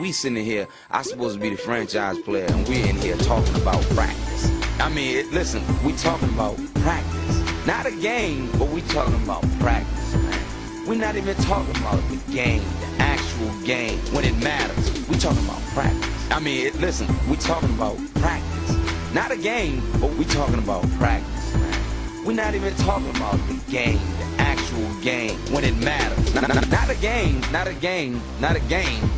We sitting here, I supposed to be the franchise player, and we're in here talking about practice. I mean, it, listen, we talking about practice. Not a game, but we talking about practice, man. We're not even talking about the game, the actual game, when it matters. We talking about practice. I mean, it, listen, we talking about practice. Not a game, but we talking about practice, man. We're not even talking about the game, the actual game, when it matters. Not, not, not a game, not a game, not a game,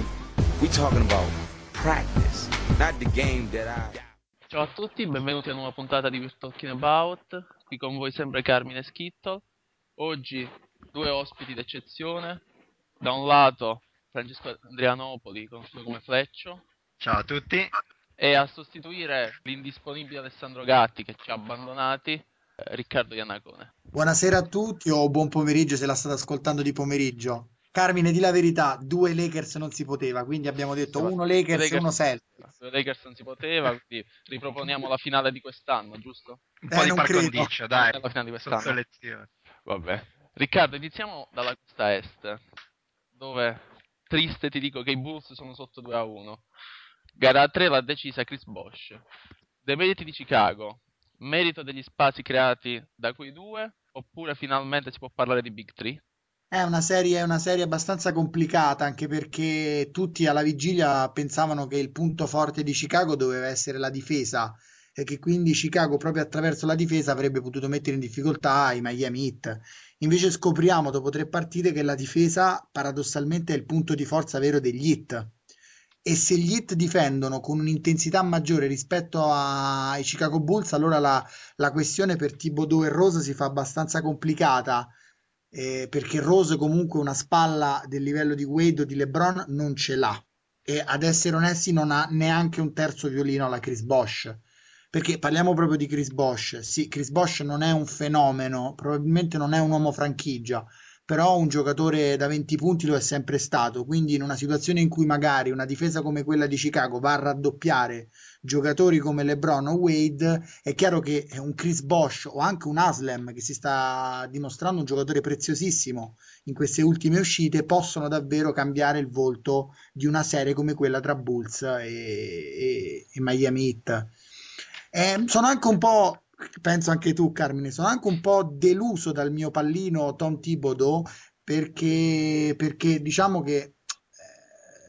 We talking about practice, not the game that I... Ciao a tutti, benvenuti a una nuova puntata di We're Talking About. Qui con voi sempre Carmine Schitto. Oggi due ospiti d'eccezione. Da un lato Francesco Andrianopoli, conosciuto come Fleccio. Ciao a tutti. E a sostituire l'indisponibile Alessandro Gatti che ci ha abbandonati, eh, Riccardo Iannacone. Buonasera a tutti o buon pomeriggio se la state ascoltando di pomeriggio. Carmine, di la verità, due Lakers non si poteva, quindi abbiamo detto uno Lakers, e uno Celtics. Due Lakers non si poteva, quindi riproponiamo la finale di quest'anno, giusto? Un po' Eh, di par condicio, dai. La finale di quest'anno. lezione. Vabbè. Riccardo, iniziamo dalla costa est, dove triste ti dico che i Bulls sono sotto 2 a 1. Gara 3 l'ha decisa Chris Bosch. Dei meriti di Chicago, merito degli spazi creati da quei due, oppure finalmente si può parlare di Big 3? È una serie, una serie abbastanza complicata anche perché tutti alla vigilia pensavano che il punto forte di Chicago doveva essere la difesa e che quindi Chicago proprio attraverso la difesa avrebbe potuto mettere in difficoltà i Miami Heat. Invece scopriamo dopo tre partite che la difesa paradossalmente è il punto di forza vero degli Heat. E se gli Heat difendono con un'intensità maggiore rispetto ai Chicago Bulls, allora la, la questione per Thibodeau e Rose si fa abbastanza complicata eh, perché Rose comunque una spalla del livello di Wade o di LeBron non ce l'ha. E ad essere onesti non ha neanche un terzo violino alla Chris Bosh. Perché parliamo proprio di Chris Bosh. Sì Chris Bosh non è un fenomeno probabilmente non è un uomo franchigia però un giocatore da 20 punti lo è sempre stato quindi in una situazione in cui magari una difesa come quella di Chicago va a raddoppiare giocatori come LeBron o Wade è chiaro che un Chris Bosh o anche un Aslem che si sta dimostrando un giocatore preziosissimo in queste ultime uscite possono davvero cambiare il volto di una serie come quella tra Bulls e, e- e Miami Heat. Eh, sono anche un po', penso anche tu Carmine, sono anche un po' deluso dal mio pallino Tom Thibodeau perché, perché diciamo che eh,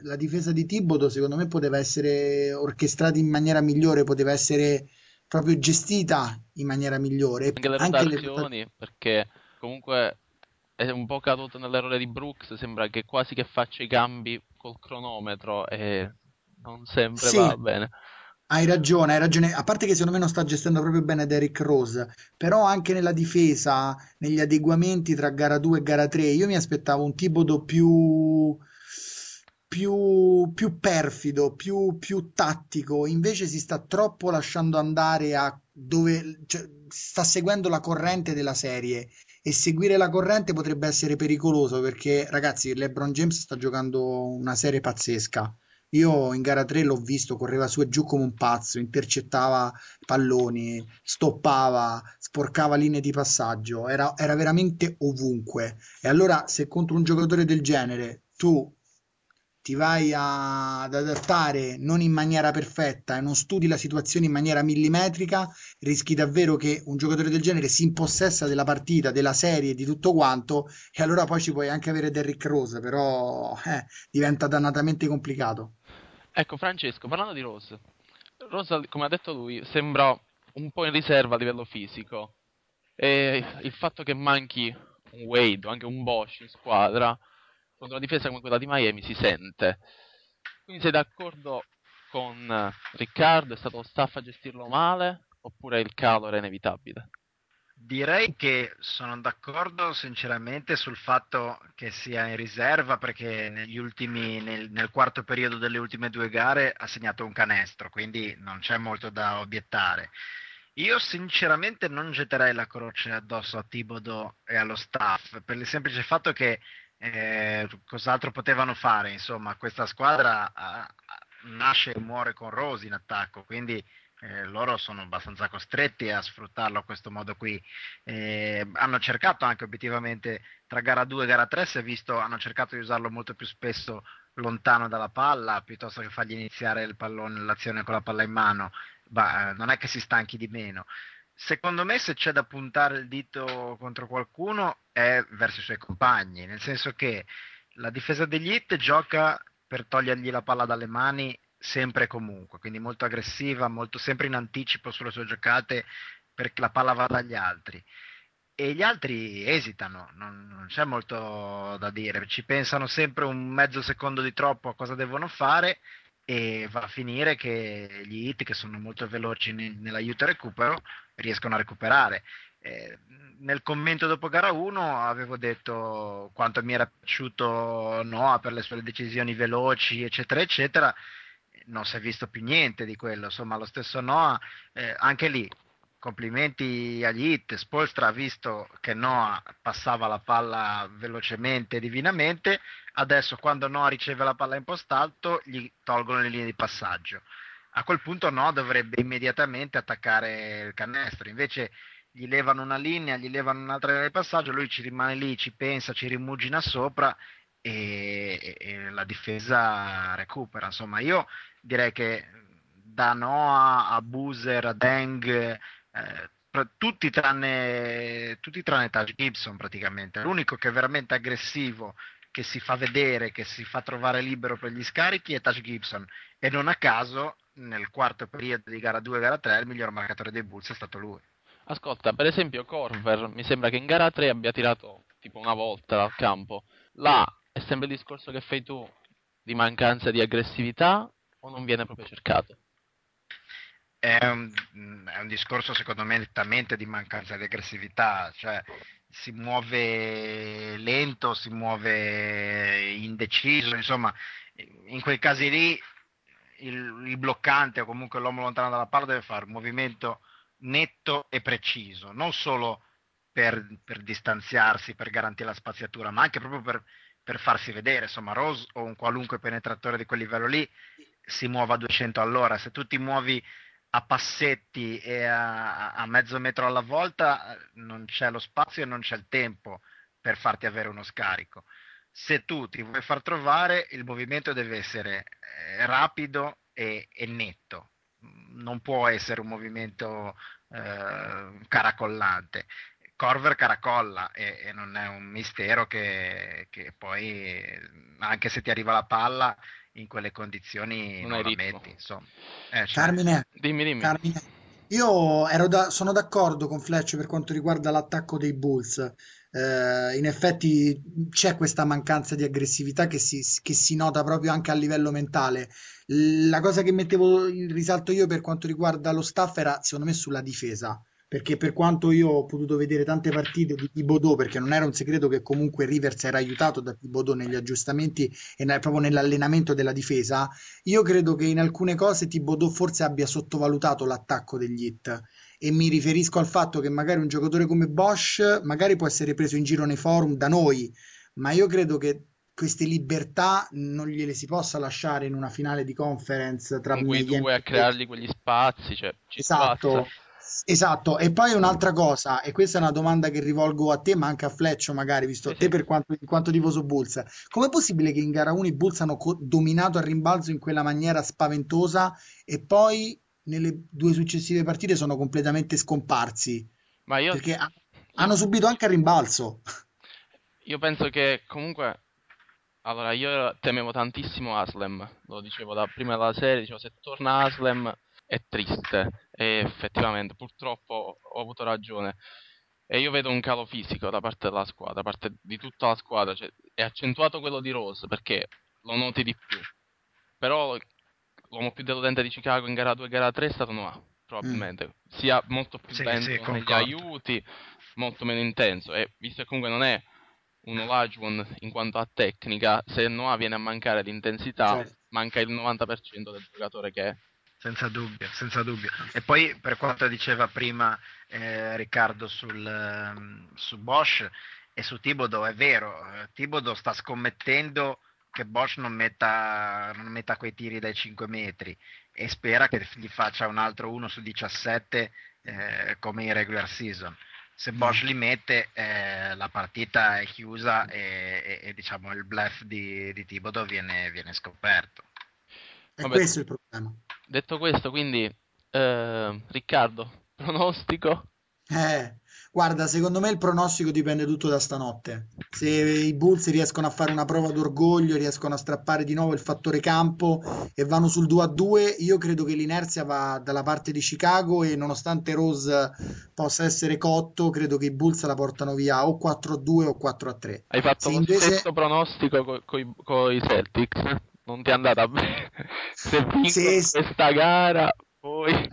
la difesa di Thibodeau secondo me poteva essere orchestrata in maniera migliore, poteva essere proprio gestita in maniera migliore. Anche le Anche le rotazioni, perché comunque è un po' caduto nell'errore di Brooks, sembra che quasi che faccia i cambi col cronometro e non sempre Sì. va bene. Hai ragione, hai ragione. A parte che secondo me non sta gestendo proprio bene Derrick Rose, però anche nella difesa, negli adeguamenti tra gara 2 e gara 3, io mi aspettavo un Thibodeau più, più, più perfido, più, più tattico. Invece si sta troppo lasciando andare a dove, cioè, sta seguendo la corrente della serie e seguire la corrente potrebbe essere pericoloso perché, ragazzi, LeBron James sta giocando una serie pazzesca. Io in gara 3 l'ho visto, correva su e giù come un pazzo, intercettava palloni, stoppava, sporcava linee di passaggio, era, era veramente ovunque. E allora, se contro un giocatore del genere tu ti vai a- ad adattare non in maniera perfetta e non studi la situazione in maniera millimetrica, rischi davvero che un giocatore del genere si impossessa della partita, della serie, di tutto quanto, e allora poi ci puoi anche avere Derrick Rose, però eh, diventa dannatamente complicato. Ecco, Francesco, parlando di Rose, Rose, come ha detto lui, sembra un po' in riserva a livello fisico. E il fatto che manchi un Wade o anche un Bosch in squadra contro una difesa come quella di Miami si sente. Quindi sei d'accordo con Riccardo? È stato lo staff a gestirlo male? Oppure il calo era inevitabile? Direi che sono d'accordo sinceramente sul fatto che sia in riserva perché negli ultimi, nel, nel quarto periodo delle ultime due gare ha segnato un canestro, quindi non c'è molto da obiettare. Io sinceramente non getterei la croce addosso a Thibodeau e allo staff per il semplice fatto che eh, cos'altro potevano fare? Insomma, questa squadra ah, ah, nasce e muore con Rose in attacco, quindi eh, loro sono abbastanza costretti a sfruttarlo a questo modo qui. Eh, hanno cercato anche obiettivamente tra gara 2 e gara 3, si è visto, hanno cercato di usarlo molto più spesso lontano dalla palla piuttosto che fargli iniziare il pallone, l'azione con la palla in mano, bah, non è che si stanchi di meno. Secondo me se c'è da puntare il dito contro qualcuno è verso i suoi compagni, nel senso che la difesa degli hit gioca per togliergli la palla dalle mani sempre e comunque, quindi molto aggressiva, molto sempre in anticipo sulle sue giocate perché la palla va dagli altri. E gli altri esitano, non, non c'è molto da dire, ci pensano sempre un mezzo secondo di troppo a cosa devono fare e va a finire che gli hit che sono molto veloci nell'aiuto e recupero riescono a recuperare. Eh, nel commento dopo gara 1 avevo detto quanto mi era piaciuto Noah per le sue decisioni veloci, eccetera, eccetera. Non si è visto più niente di quello. Insomma, lo stesso Noah, eh, anche lì, complimenti agli hit. Spolstra ha visto che Noah passava la palla velocemente e divinamente. Adesso, quando Noah riceve la palla in post alto, gli tolgono le linee di passaggio. A quel punto, Noah dovrebbe immediatamente attaccare il canestro. Invece, gli levano una linea, gli levano un'altra linea di passaggio, lui ci rimane lì, ci pensa, ci rimugina sopra e, e la difesa recupera. Insomma, io direi che da Noah a Boozer a Deng, eh, tutti, tranne, tutti tranne Taj Gibson praticamente. L'unico che è veramente aggressivo, che si fa vedere, che si fa trovare libero per gli scarichi è Taj Gibson e non a caso nel quarto periodo di gara 2 e gara 3 il miglior marcatore dei Bulls è stato lui. Ascolta, per esempio Corver mi sembra che in gara 3 abbia tirato tipo una volta dal campo. Là è sempre il discorso che fai tu di mancanza di aggressività o non viene proprio cercato? È un, è un discorso secondo me nettamente di mancanza di aggressività, cioè si muove lento, si muove indeciso, insomma in quei casi lì il, il bloccante o comunque l'uomo lontano dalla palla deve fare un movimento netto e preciso, non solo per, per distanziarsi, per garantire la spaziatura, ma anche proprio per, per, farsi vedere. Insomma, Rose o un qualunque penetratore di quel livello lì si muove a 200 all'ora. Se tu ti muovi a passetti e a, a mezzo metro alla volta, non c'è lo spazio e non c'è il tempo per farti avere uno scarico. Se tu ti vuoi far trovare, il movimento deve essere eh, rapido e, e netto non può essere un movimento eh, caracollante. Corver caracolla e, e, non è un mistero che, che, poi, anche se ti arriva la palla, in quelle condizioni non, non la ritmo. metti. Insomma. Eh, cioè... Carmine, dimmi, dimmi. Carmine, io da, sono d'accordo con Fletch per quanto riguarda l'attacco dei Bulls. Eh, in effetti c'è questa mancanza di aggressività che si, che si, nota proprio anche a livello mentale. La cosa che mettevo in risalto io per quanto riguarda lo staff era secondo me sulla difesa perché per quanto io ho potuto vedere tante partite di Thibodeau, perché non era un segreto che comunque Rivers era aiutato da Thibodeau negli aggiustamenti e proprio nell'allenamento della difesa, io credo che in alcune cose Thibodeau forse abbia sottovalutato l'attacco degli hit e mi riferisco al fatto che magari un giocatore come Bosch magari può essere preso in giro nei forum da noi, ma io credo che queste libertà non gliele si possa lasciare in una finale di conference tra quei due a creargli quegli spazi, cioè, esatto. Spazza. Esatto, e poi un'altra cosa, e questa è una domanda che rivolgo a te, ma anche a Fleccio, magari, visto sì, te sì. per quanto, in quanto tifoso Bulls. Com'è possibile che in gara 1 i Bulls hanno co- dominato a rimbalzo in quella maniera spaventosa e poi nelle due successive partite sono completamente scomparsi? Ma io... Perché ha- hanno subito anche a rimbalzo. Io penso che comunque allora, io temevo tantissimo Aslem, lo dicevo da prima della serie, dicevo se torna Aslem è triste e effettivamente purtroppo ho avuto ragione. E io vedo un calo fisico da parte della squadra, da parte di tutta la squadra, cioè, è accentuato quello di Rose perché lo noti di più. Però l'uomo più deludente di Chicago in gara 2 e gara 3 è stato Noah, probabilmente. Mm. Sia molto più sì, lento sì, negli aiuti, molto meno intenso. E visto che comunque non è un Olajuwon in quanto a tecnica, se Noah viene a mancare di intensità, certo. manca il 90% del giocatore che è. Senza dubbio, senza dubbio. E poi per quanto diceva prima eh, Riccardo sul, um, su Bosch e su Tibodo, è vero, eh, Tibodo sta scommettendo che Bosch non metta, non metta quei tiri dai 5 metri e spera che gli faccia un altro 1 su 17 eh, come in regular season. se Bosch li mette eh, la partita è chiusa e, e, e diciamo il bluff di, di Thibodeau viene, viene scoperto. È Vabbè. questo il problema. Detto questo, quindi, eh, Riccardo, pronostico? Eh, guarda, secondo me il pronostico dipende tutto da stanotte. Se i Bulls riescono a fare una prova d'orgoglio, riescono a strappare di nuovo il fattore campo e vanno sul 2 a 2, io credo che l'inerzia va dalla parte di Chicago e nonostante Rose possa essere cotto, credo che i Bulls la portano via o 4 a 2 o 4 a 3. Hai fatto Se lo invece stesso pronostico con i Celtics? Non ti è andata bene. Se vincono se questa gara, poi...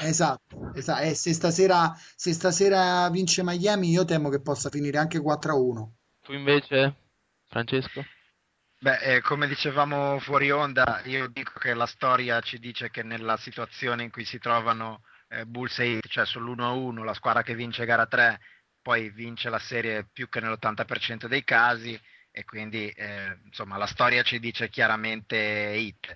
Esatto, esatto. E se stasera, se stasera vince Miami, io temo che possa finire anche 4 a 1. Tu invece, Francesco? Beh, eh, come dicevamo fuori onda, io dico che la storia ci dice che nella situazione in cui si trovano eh, Bulls e Heat, cioè sull'1-1, la squadra che vince gara 3, poi vince la serie più che nell'80% dei casi e quindi eh, insomma la storia ci dice chiaramente Heat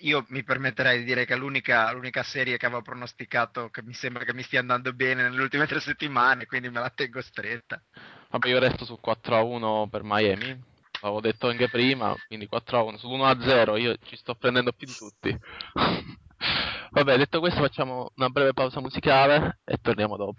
io mi permetterei di dire che l'unica, l'unica, serie che avevo pronosticato che mi sembra che mi stia andando bene nelle ultime tre settimane, quindi me la tengo stretta. Vabbè, io resto su 4 a 1 per Miami. L'avevo detto anche prima, quindi 4 a 1. Su 1 a 0 io ci sto prendendo più di tutti. Vabbè, detto questo facciamo una breve pausa musicale e torniamo dopo.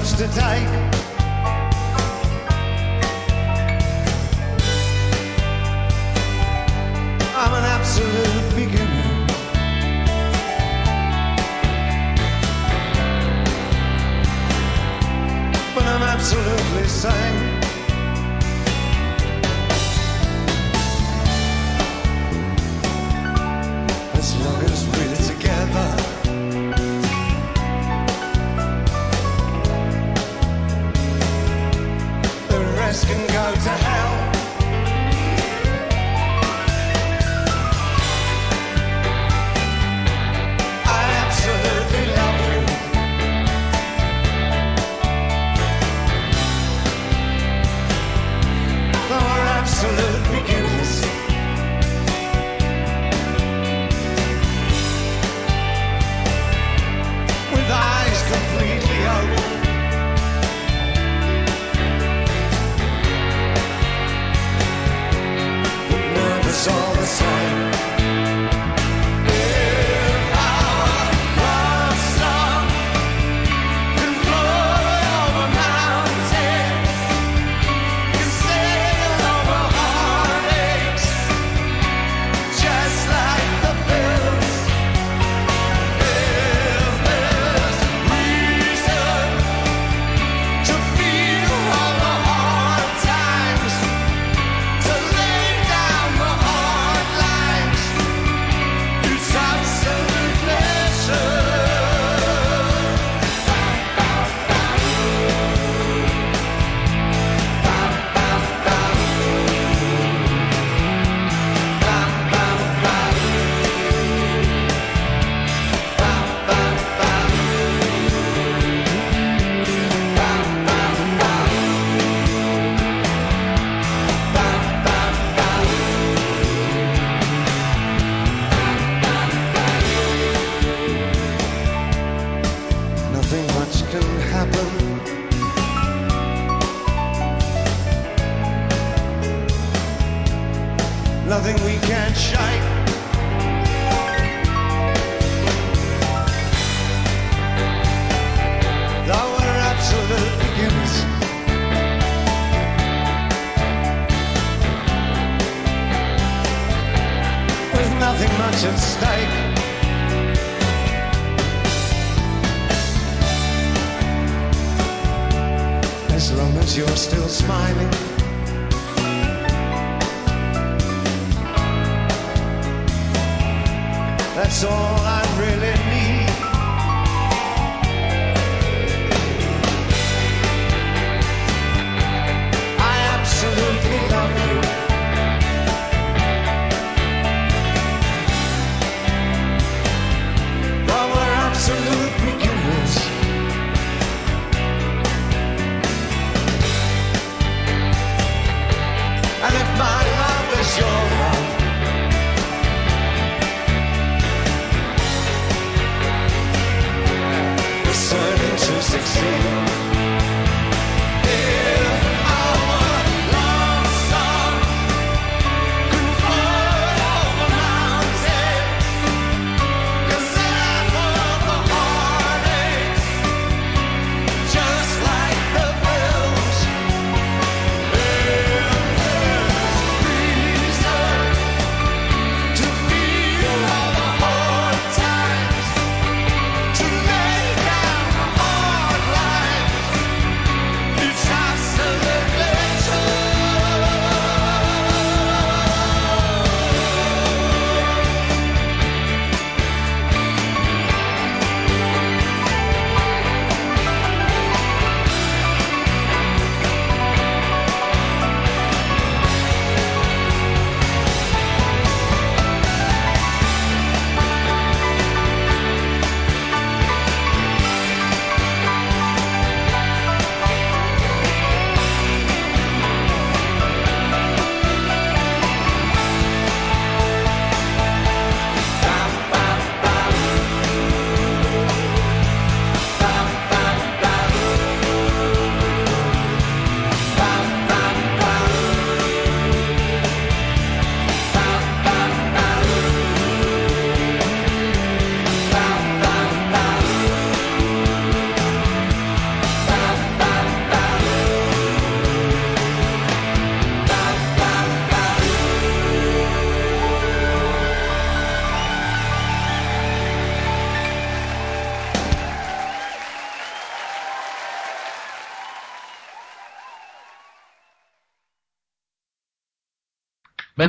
much to take. I'm an absolute beginner. But I'm absolutely sane.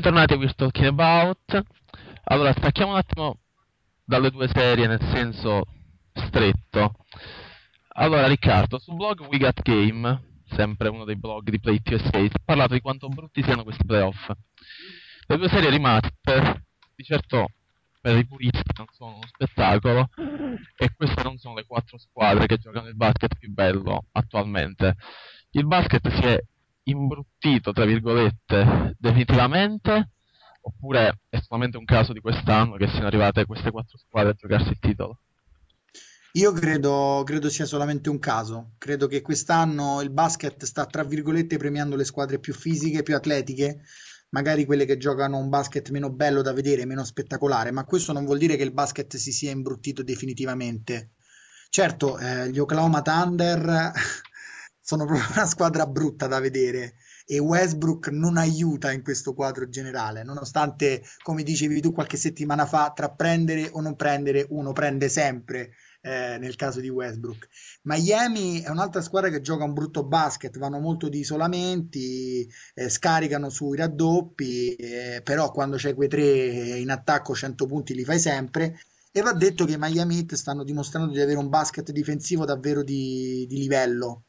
Bentornati a We're Talking About. Allora, stacchiamo un attimo dalle due serie nel senso stretto. Allora, Riccardo, sul blog We Got Game, sempre uno dei blog di Play USA, ha parlato di quanto brutti siano questi playoff. Le due serie rimaste, di certo per i puristi non sono uno spettacolo e queste non sono le quattro squadre che giocano il basket più bello attualmente. Il basket si è imbruttito, tra virgolette, definitivamente? Oppure è solamente un caso di quest'anno che siano arrivate queste quattro squadre a giocarsi il titolo? Io credo, credo sia solamente un caso. Credo che quest'anno il basket sta, tra virgolette, premiando le squadre più fisiche, più atletiche, magari quelle che giocano un basket meno bello da vedere, meno spettacolare, ma questo non vuol dire che il basket si sia imbruttito definitivamente. Certo, eh, gli Oklahoma Thunder sono proprio una squadra brutta da vedere e Westbrook non aiuta in questo quadro generale, nonostante, come dicevi tu qualche settimana fa, tra prendere o non prendere, uno prende sempre eh, nel caso di Westbrook. Miami è un'altra squadra che gioca un brutto basket, vanno molto di isolamenti, eh, scaricano sui raddoppi, eh, però quando c'è quei tre in attacco 100 punti li fai sempre. E va detto che i Miami Heat stanno dimostrando di avere un basket difensivo davvero di, di livello.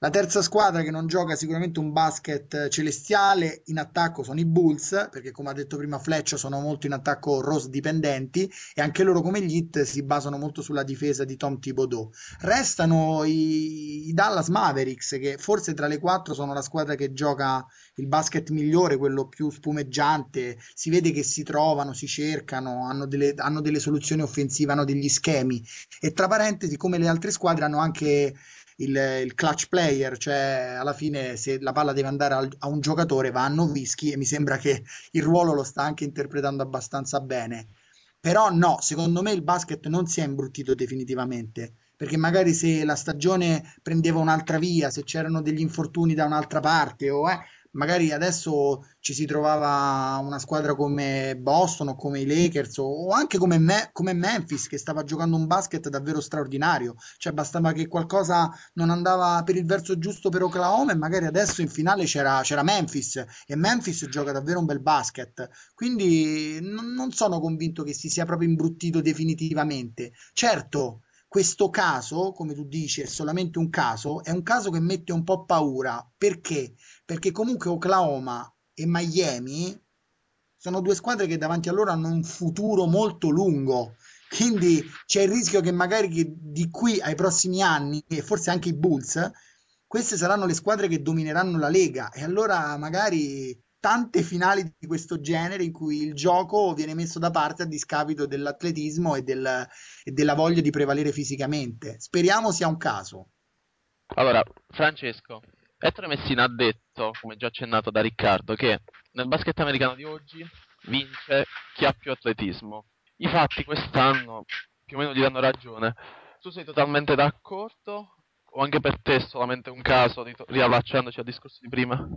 La terza squadra che non gioca sicuramente un basket celestiale in attacco sono i Bulls, perché come ha detto prima Fletch sono molto in attacco rose dipendenti e anche loro come gli Heat si basano molto sulla difesa di Tom Thibodeau. Restano i, i Dallas Mavericks che forse tra le quattro sono la squadra che gioca il basket migliore, quello più spumeggiante, si vede che si trovano, si cercano, hanno delle, hanno delle soluzioni offensive, hanno degli schemi e tra parentesi come le altre squadre hanno anche il, il, clutch player, cioè alla fine se la palla deve andare al, a un giocatore va a Novischi e mi sembra che il ruolo lo sta anche interpretando abbastanza bene. Però no, secondo me il basket non si è imbruttito definitivamente, perché magari se la stagione prendeva un'altra via, se c'erano degli infortuni da un'altra parte, o, eh, magari adesso ci si trovava una squadra come Boston o come i Lakers o, anche come, Me- come Memphis che stava giocando un basket davvero straordinario, cioè bastava che qualcosa non andava per il verso giusto per Oklahoma e magari adesso in finale c'era, Memphis. E Memphis gioca davvero un bel basket, quindi non sono convinto che si sia proprio imbruttito definitivamente. Certo, questo caso, come tu dici, è solamente un caso, è un caso che mette un po' paura. Perché? Perché comunque Oklahoma e Miami sono due squadre che davanti a loro hanno un futuro molto lungo. Quindi c'è il rischio che magari di qui ai prossimi anni, e forse anche i Bulls, queste saranno le squadre che domineranno la Lega. E allora magari tante finali di questo genere in cui il gioco viene messo da parte a discapito dell'atletismo e, del- e della voglia di prevalere fisicamente. Speriamo sia un caso. Allora, Francesco, Ettore Messina ha detto, come già accennato da Riccardo, che nel basket americano di oggi vince chi ha più atletismo. I fatti quest'anno più o meno gli danno ragione. Tu sei totalmente d'accordo o anche per te solamente un caso, riallacciandoci al discorso di prima?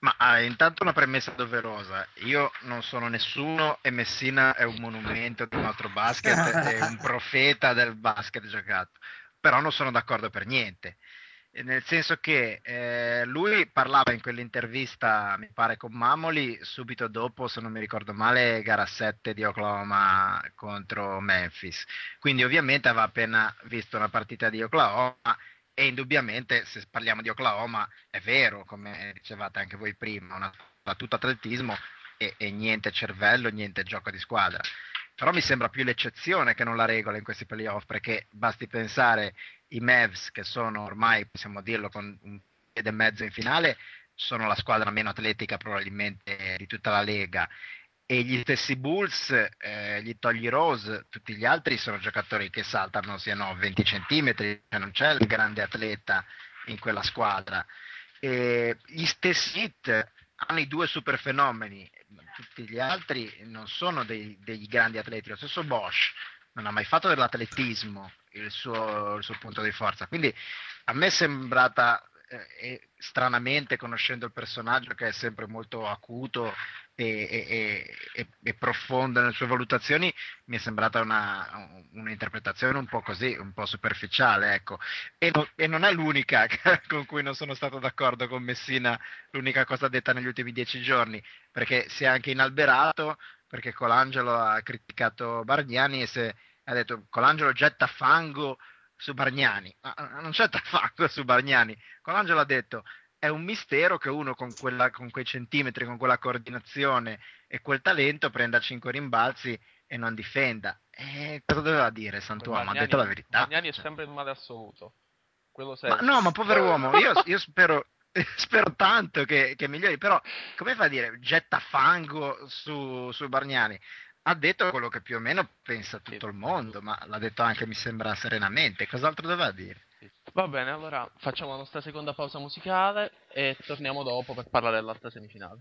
Ma ah, intanto una premessa doverosa. Io non sono nessuno e Messina è un monumento del nostro basket, è un profeta del basket giocato. Però non sono d'accordo per niente. Nel senso che eh, lui parlava in quell'intervista, mi pare con Mamoli, subito dopo, se non mi ricordo male, gara 7 di Oklahoma contro Memphis. Quindi ovviamente aveva appena visto una partita di Oklahoma e indubbiamente se parliamo di Oklahoma è vero, come dicevate anche voi prima, una, tutto atletismo e, e niente cervello, niente gioco di squadra. Però mi sembra più l'eccezione che non la regola in questi playoff, perché basti pensare i Mavs, che sono ormai, possiamo dirlo, con un piede e mezzo in finale, sono la squadra meno atletica probabilmente di tutta la Lega. E gli stessi Bulls, eh, gli togli Rose, tutti gli altri sono giocatori che saltano siano 20 centimetri, cioè non c'è il grande atleta in quella squadra. E gli stessi Heat hanno i due super fenomeni, tutti gli altri non sono dei, degli grandi atleti. Lo stesso Bosch non ha mai fatto dell'atletismo il suo, il suo punto di forza. Quindi a me è sembrata, eh, stranamente conoscendo il personaggio che è sempre molto acuto e, e- e- profondo nelle sue valutazioni, mi è sembrata una, un'interpretazione un po' così, un po' superficiale, ecco. E, no- e non è l'unica con cui non sono stato d'accordo con Messina, l'unica cosa detta negli ultimi dieci giorni, perché si è anche inalberato, perché Colangelo ha criticato Bargnani e se ha detto Colangelo getta fango su Bargnani. Ma ma non getta fango su Bargnani. Colangelo ha detto è un mistero che uno con, quella, con quei centimetri, con quella coordinazione e quel talento prenda 5 rimbalzi e non difenda. E cosa doveva dire Santuomo? Ha detto la verità. Magnani è sempre il male assoluto. Quello Ma no, ma povero uomo, io, io spero, spero tanto che, che migliori, però come fa a dire getta fango su, su Bargnani? Ha detto quello che più o meno pensa tutto il mondo, ma l'ha detto anche, mi sembra, serenamente. Cos'altro doveva dire? Va bene, allora facciamo la nostra seconda pausa musicale e torniamo dopo per parlare dell'altra semifinale.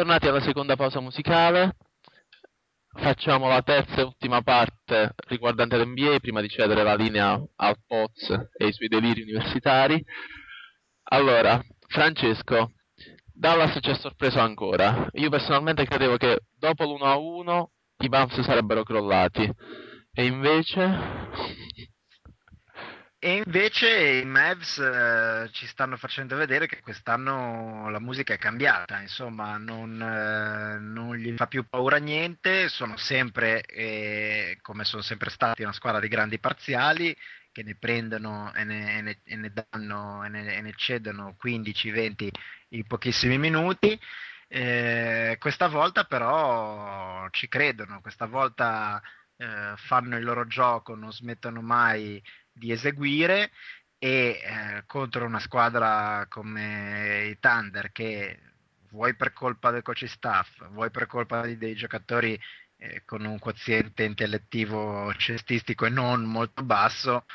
Bentornati alla seconda pausa musicale. Facciamo la terza e ultima parte riguardante l'NBA prima di cedere la linea al Poz e ai suoi deliri universitari. Allora, Francesco, Dallas ci ha sorpreso ancora. Io personalmente credevo che dopo l'1-1 i Buffs sarebbero crollati. E invece... E invece i Mavs eh, ci stanno facendo vedere che quest'anno la musica è cambiata, insomma, non, eh, non gli fa più paura niente, sono sempre, eh, come sono sempre stati, una squadra di grandi parziali che ne prendono e ne, e ne, e ne danno e ne, e ne cedono 15-20 in pochissimi minuti. Eh, questa volta però ci credono, questa volta eh, fanno il loro gioco, non smettono mai di eseguire e eh, contro una squadra come i Thunder che vuoi per colpa del coach staff, vuoi per colpa dei giocatori eh, con un quoziente intellettivo cestistico e non molto basso,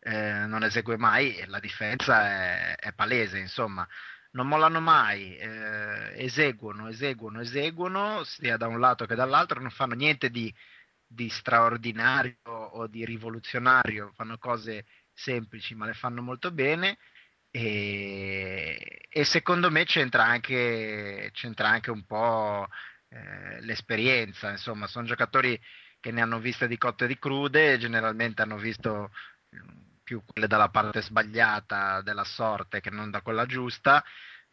eh, non esegue mai e la difesa è, è, palese, insomma. Non mollano mai, eh, eseguono, eseguono, eseguono, sia da un lato che dall'altro, non fanno niente di di straordinario o di rivoluzionario, fanno cose semplici ma le fanno molto bene e, e secondo me c'entra anche, c'entra anche un po' eh, l'esperienza, insomma sono giocatori che ne hanno viste di cotte e di crude, generalmente hanno visto più quelle dalla parte sbagliata della sorte che non da quella giusta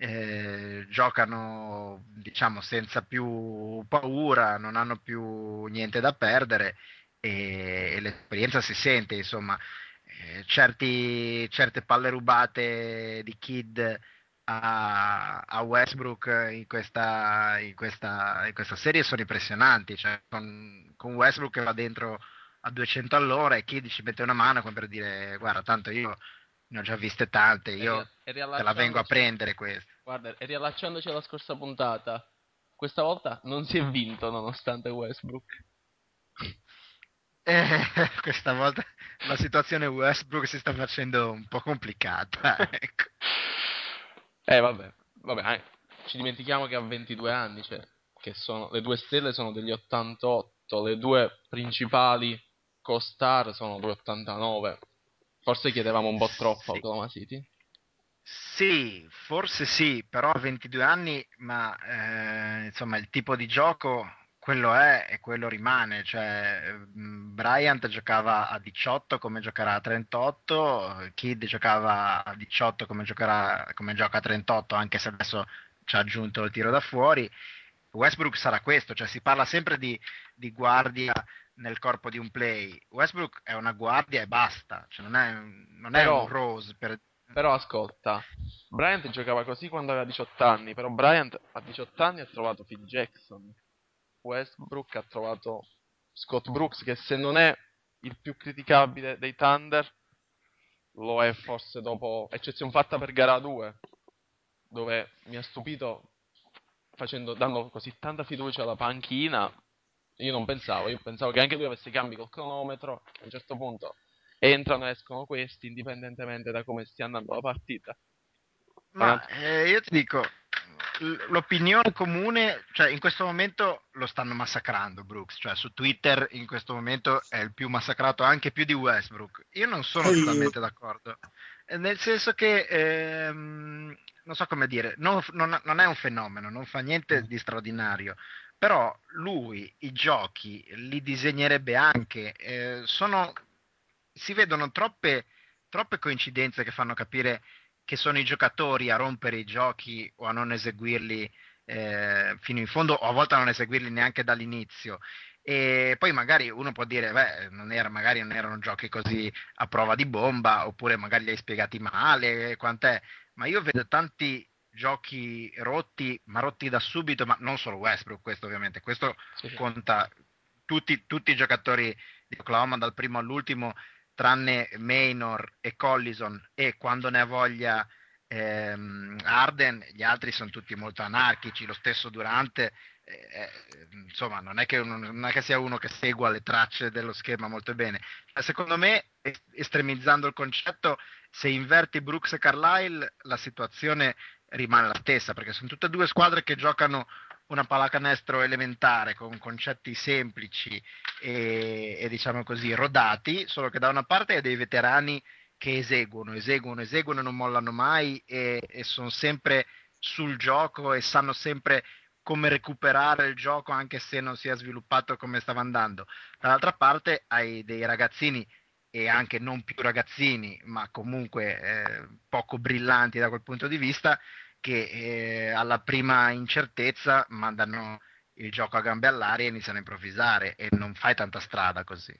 eh, giocano diciamo senza più paura, non hanno più niente da perdere e, e l'esperienza si sente, insomma, eh, certi, certe palle rubate di Kid a, a Westbrook in questa, in, questa, in questa, serie sono impressionanti, cioè, con, con Westbrook che va dentro a 200 all'ora e Kid ci mette una mano come per dire guarda tanto io ne ho già viste tante, io te la vengo a prendere questa. Guarda, e riallacciandoci alla scorsa puntata, questa volta non si è vinto nonostante Westbrook. Eh, questa volta la situazione Westbrook si sta facendo un po' complicata. ecco. Eh vabbè, vabbè eh. ci dimentichiamo che ha 22 anni, cioè, che sono, le due stelle sono degli 88, le due principali co-star sono 2,89. Forse chiedevamo un po' troppo sì. a Oklahoma City. Sì, forse sì, però a 22 anni, ma eh, insomma il tipo di gioco quello è e quello rimane, cioè Bryant giocava a 18 come giocherà a 38, Kid giocava a 18 come, giocherà, come gioca a 38, anche se adesso ci ha aggiunto il tiro da fuori. Westbrook sarà questo, cioè si parla sempre di, di guardia nel corpo di un play. Westbrook è una guardia e basta, cioè non è, non è però, un Rose. Per... Però ascolta, Bryant giocava così quando aveva 18 anni, però Bryant a 18 anni ha trovato Phil Jackson. Westbrook ha trovato Scott Brooks, che se non è il più criticabile dei Thunder, lo è forse dopo, eccezione fatta per gara 2, dove mi ha stupito facendo, dando così tanta fiducia alla panchina io non pensavo, io pensavo che anche lui avesse cambi col cronometro, a un certo punto entrano e escono questi indipendentemente da come stia andando la partita. Ma eh, io ti dico, l'opinione comune, cioè in questo momento lo stanno massacrando Brooks, cioè su Twitter in questo momento è il più massacrato anche più di Westbrook. Io non sono totalmente d'accordo, eh, nel senso che ehm, non so come dire, non, non, non, è un fenomeno, non fa niente di straordinario, però lui i giochi li disegnerebbe anche, eh, sono, si vedono troppe, troppe coincidenze che fanno capire che sono i giocatori a rompere i giochi o a non eseguirli eh, fino in fondo o a volte a non eseguirli neanche dall'inizio. E poi magari uno può dire, beh, non era, magari non erano giochi così a prova di bomba, oppure magari li hai spiegati male, quant'è. Ma io vedo tanti giochi rotti, ma rotti da subito, ma non solo Westbrook, questo ovviamente, questo sì. conta tutti, tutti, i giocatori di Oklahoma dal primo all'ultimo, tranne Maynor e Collison e quando ne ha voglia ehm, Arden, gli altri sono tutti molto anarchici, lo stesso Durante, eh, eh, insomma non è, che, non è, che, sia uno che segua le tracce dello schema molto bene. Secondo me, estremizzando il concetto, se inverti Brooks e Carlisle la situazione rimane la stessa, perché sono tutte e due squadre che giocano una pallacanestro elementare con concetti semplici e, e, diciamo così rodati, solo che da una parte hai dei veterani che eseguono, eseguono, eseguono e non mollano mai e, e sono sempre sul gioco e sanno sempre come recuperare il gioco anche se non si è sviluppato come stava andando. Dall'altra parte hai dei ragazzini e anche non più ragazzini, ma comunque eh, poco brillanti da quel punto di vista, che eh, alla prima incertezza mandano il gioco a gambe all'aria e iniziano a improvvisare e non fai tanta strada così.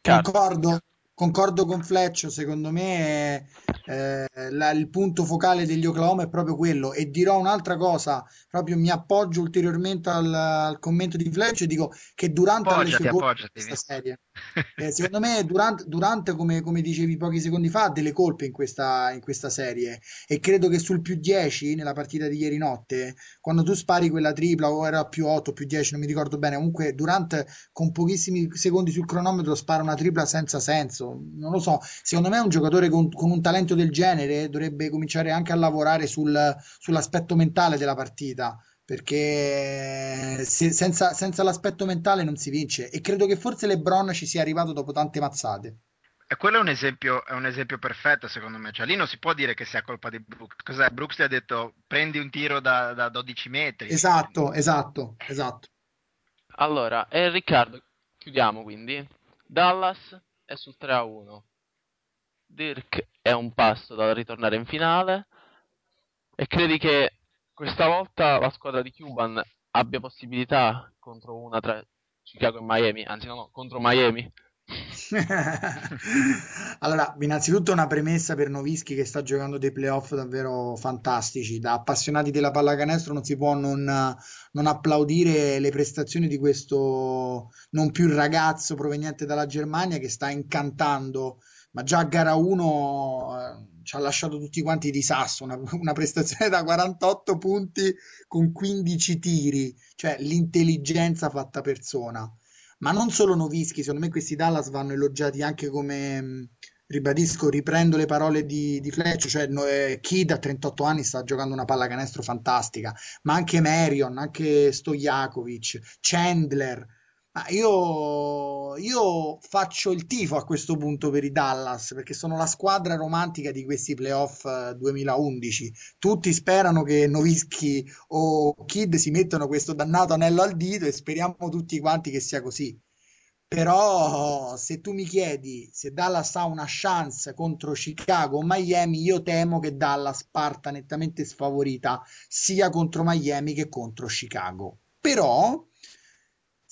Concordo, concordo con Fletch, secondo me eh, la, il punto focale degli Oklahoma è proprio quello. E dirò un'altra cosa, proprio mi appoggio ulteriormente al, al commento di Fletch e dico che durante appoggiati, le sue appoggiati, questa serie eh, secondo me Durant, Durant come, come, dicevi pochi secondi fa ha delle colpe in questa, in questa serie. E credo che sul più 10 nella partita di ieri notte quando tu spari quella tripla o era più 8 più 10 non mi ricordo bene comunque Durant con pochissimi secondi sul cronometro spara una tripla senza senso non lo so secondo me un giocatore con, con un talento del genere dovrebbe cominciare anche a lavorare sul, sull'aspetto mentale della partita perché se, senza, senza, l'aspetto mentale non si vince e credo che forse LeBron ci sia arrivato dopo tante mazzate. E quello è un, esempio, è un esempio perfetto secondo me, cioè lì non si può dire che sia colpa di Brooks, cos'è? Brooks ti ha detto prendi un tiro da, da 12 metri. Esatto, esatto, esatto. Allora, eh, Riccardo, chiudiamo quindi. Dallas è sul 3 a 1. Dirk è un passo dal ritornare in finale e credi che questa volta la squadra di Cuban abbia possibilità contro una tra Chicago e Miami, anzi no, no contro Miami? allora, innanzitutto una premessa per Novischi che sta giocando dei playoff davvero fantastici. Da appassionati della pallacanestro non si può non, non applaudire le prestazioni di questo non più ragazzo proveniente dalla Germania che sta incantando ma già a gara 1 eh, ci ha lasciato tutti quanti di sasso, una, una, prestazione da 48 punti con 15 tiri, cioè l'intelligenza fatta persona. Ma non solo Novischi, secondo me questi Dallas vanno elogiati anche come, ribadisco, riprendo le parole di, di Fletch, cioè eh, Kid a 38 anni sta giocando una pallacanestro fantastica, ma anche Marion, anche Stojakovic, Chandler, ma io, io faccio il tifo a questo punto per i Dallas perché sono la squadra romantica di questi playoff 2011. Eh, Tutti sperano che Novischi o Kid si mettano questo dannato anello al dito e speriamo tutti quanti che sia così. Però se tu mi chiedi se Dallas ha una chance contro Chicago o Miami, io temo che Dallas parta nettamente sfavorita sia contro Miami che contro Chicago. Però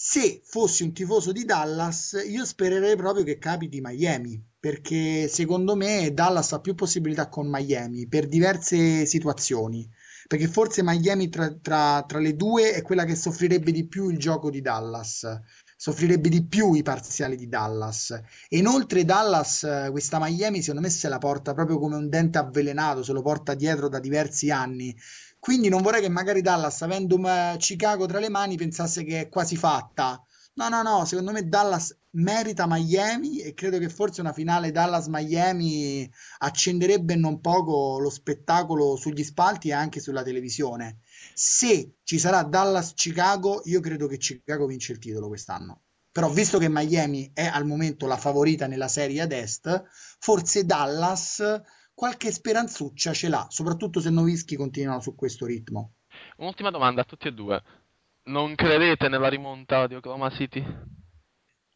se fossi un tifoso di Dallas, io spererei proprio che capiti Miami, perché secondo me Dallas ha più possibilità con Miami per diverse situazioni. Perché forse Miami tra, tra, tra le due è quella che soffrirebbe di più il gioco di Dallas, soffrirebbe di più i parziali di Dallas. E inoltre Dallas, questa Miami, secondo me se la porta proprio come un dente avvelenato, se lo porta dietro da diversi anni quindi non vorrei che magari Dallas, avendo Chicago tra le mani, pensasse che è quasi fatta. No, no, no, secondo me Dallas merita Miami e credo che forse una finale Dallas-Miami accenderebbe non poco lo spettacolo sugli spalti e anche sulla televisione. Se ci sarà Dallas-Chicago, io credo che Chicago vince il titolo quest'anno. Però visto che Miami è al momento la favorita nella serie ad est, forse Dallas qualche speranzuccia ce l'ha, soprattutto se Novischi continuano su questo ritmo. Un'ultima domanda a tutti e due. Non credete nella rimonta di Oklahoma City?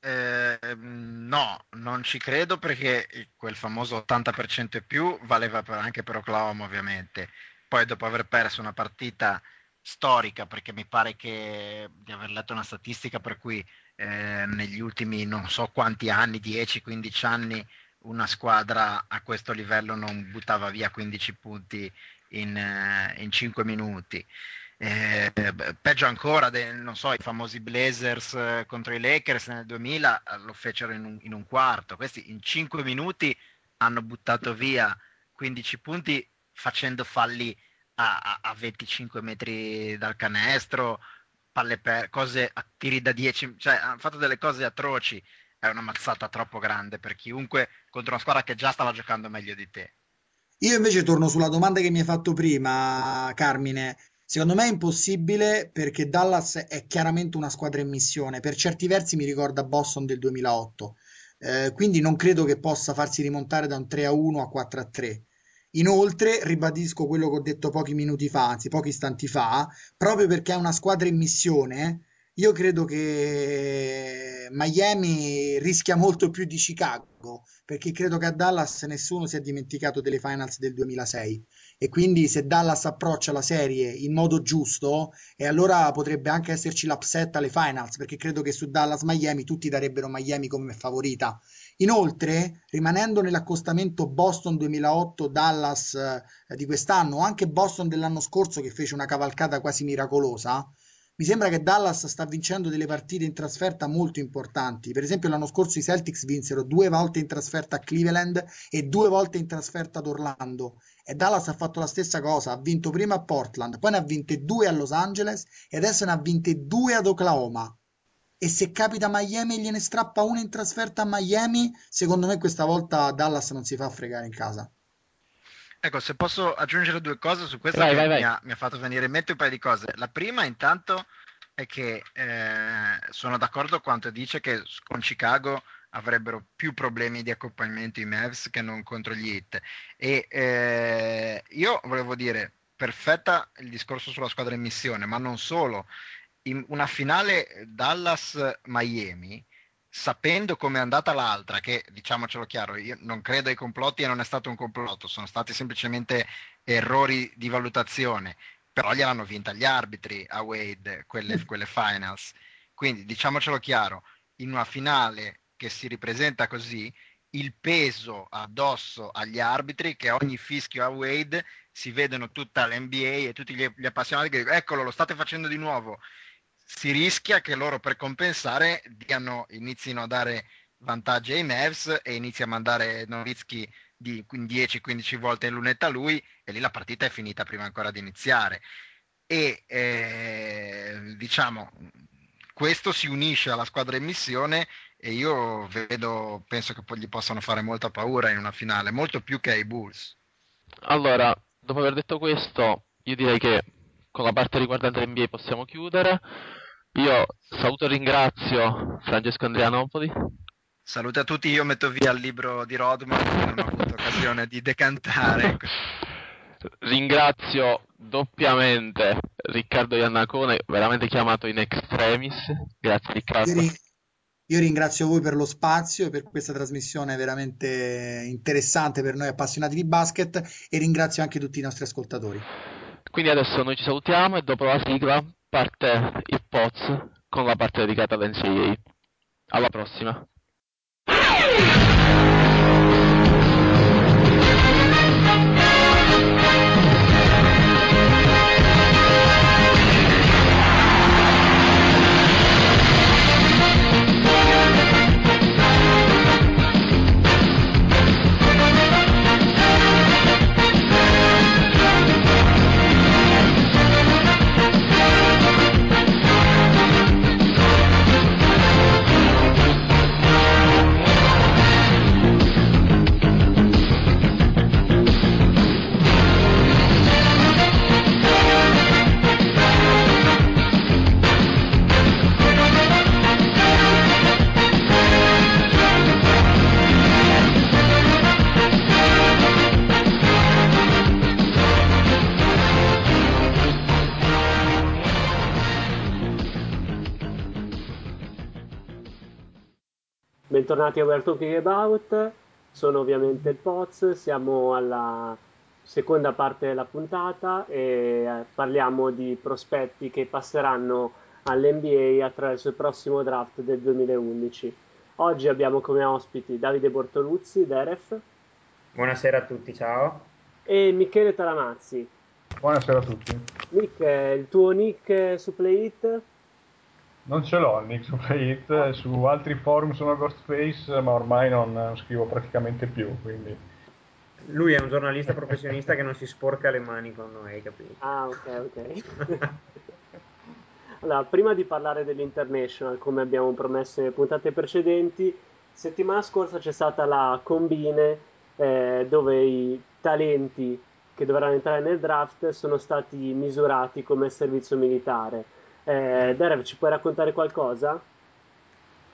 Eh, no, non ci credo perché quel famoso 80% e più valeva per, anche per Oklahoma ovviamente. Poi dopo aver perso una partita storica, perché mi pare che di aver letto una statistica per cui eh, negli ultimi non so quanti anni, 10-15 anni, una squadra a questo livello non buttava via 15 punti in, eh, in 5 minuti. Eh, peggio ancora, de, non so, i famosi Blazers eh, contro i Lakers nel 2000 eh, lo fecero in un, in un, quarto. Questi in 5 minuti hanno buttato via 15 punti facendo falli a, a, a 25 metri dal canestro, palle per cose a tiri da 10, cioè hanno fatto delle cose atroci è una mazzata troppo grande per chiunque contro una squadra che già stava giocando meglio di te. Io invece torno sulla domanda che mi hai fatto prima, Carmine. Secondo me è impossibile perché Dallas è chiaramente una squadra in missione. Per certi versi mi ricorda Boston del 2008. Eh, quindi non credo che possa farsi rimontare da un 3 a 1 a 4 a 3. Inoltre, ribadisco quello che ho detto pochi minuti fa, anzi pochi istanti fa, proprio perché è una squadra in missione, io credo che Miami rischia molto più di Chicago, perché credo che a Dallas nessuno si è dimenticato delle finals del 2006 e quindi se Dallas approccia la serie in modo giusto, e allora potrebbe anche esserci l'upset alle finals, perché credo che su Dallas Miami tutti darebbero Miami come favorita. Inoltre, rimanendo nell'accostamento Boston 2008 Dallas eh, di quest'anno, anche Boston dell'anno scorso che fece una cavalcata quasi miracolosa, mi sembra che Dallas sta vincendo delle partite in trasferta molto importanti. Per esempio, l'anno scorso i Celtics vinsero due volte in trasferta a Cleveland e due volte in trasferta ad Orlando. E Dallas ha fatto la stessa cosa, ha vinto prima a Portland, poi ne ha vinte due a Los Angeles e adesso ne ha vinte due ad Oklahoma. E se capita Miami e gliene strappa una in trasferta a Miami, secondo me questa volta Dallas non si fa fregare in casa. Ecco, se posso aggiungere due cose su questo Vai, che vai, vai. Mi, ha, mi ha fatto venire in mente un paio di cose. La prima, intanto, è che eh, sono d'accordo quanto dice che con Chicago avrebbero più problemi di accompagnamento i Mavs che non contro gli Heat. E eh, io volevo dire, perfetta il discorso sulla squadra in missione, ma non solo. In una finale Dallas-Miami sapendo come è andata l'altra, che diciamocelo chiaro, io non credo ai complotti e non è stato un complotto, sono stati semplicemente errori di valutazione, però gliel'hanno vinta gli arbitri a Wade, quelle, quelle finals. Quindi diciamocelo chiaro, in una finale che si ripresenta così, il peso addosso agli arbitri che ogni fischio a Wade si vedono tutta l'NBA e tutti gli, gli appassionati che dicono eccolo lo state facendo di nuovo si rischia che loro per compensare diano, inizino a dare vantaggi ai Mavs e inizi a mandare Nowitzki di 10-15 volte in lunetta lui e lì la partita è finita prima ancora di iniziare e eh, diciamo questo si unisce alla squadra in missione e io vedo penso che gli possano fare molta paura in una finale molto più che ai Bulls Allora, dopo aver detto questo, io direi che con la parte riguardante l'NBA possiamo chiudere. Io saluto e ringrazio Francesco Andrianopoli. Salute a tutti, io metto via il libro di Rodman che non ho avuto occasione di decantare. Ringrazio doppiamente Riccardo Iannacone, veramente chiamato in extremis. Grazie Riccardo. Io, ri- io ringrazio voi per lo spazio e per questa trasmissione veramente interessante per noi appassionati di basket e ringrazio anche tutti i nostri ascoltatori. Quindi adesso noi ci salutiamo e dopo la sigla parte il Poz con la parte dedicata all'NCAA. Alla prossima. Bentornati a We're Talking About, sono ovviamente il Poz, siamo alla seconda parte della puntata e eh, parliamo di prospetti che passeranno all'NBA attraverso il prossimo draft del 2011. Oggi abbiamo come ospiti Davide Bortoluzzi, Deref, Buonasera a tutti, ciao. e Michele Talamazzi. Buonasera a tutti. Nick, eh, il tuo nick su Playit? Non ce l'ho il nick su Playit, su altri forum sono Ghostface, ma ormai non, non scrivo praticamente più, quindi Lui è un giornalista professionista che non si sporca le mani con noi, capito? Ah, ok, ok. Allora, prima di parlare dell'International, come abbiamo promesso nelle puntate precedenti, settimana scorsa c'è stata la combine eh, dove i talenti che dovranno entrare nel draft sono stati misurati come servizio militare. Eh, Derev, ci puoi raccontare qualcosa?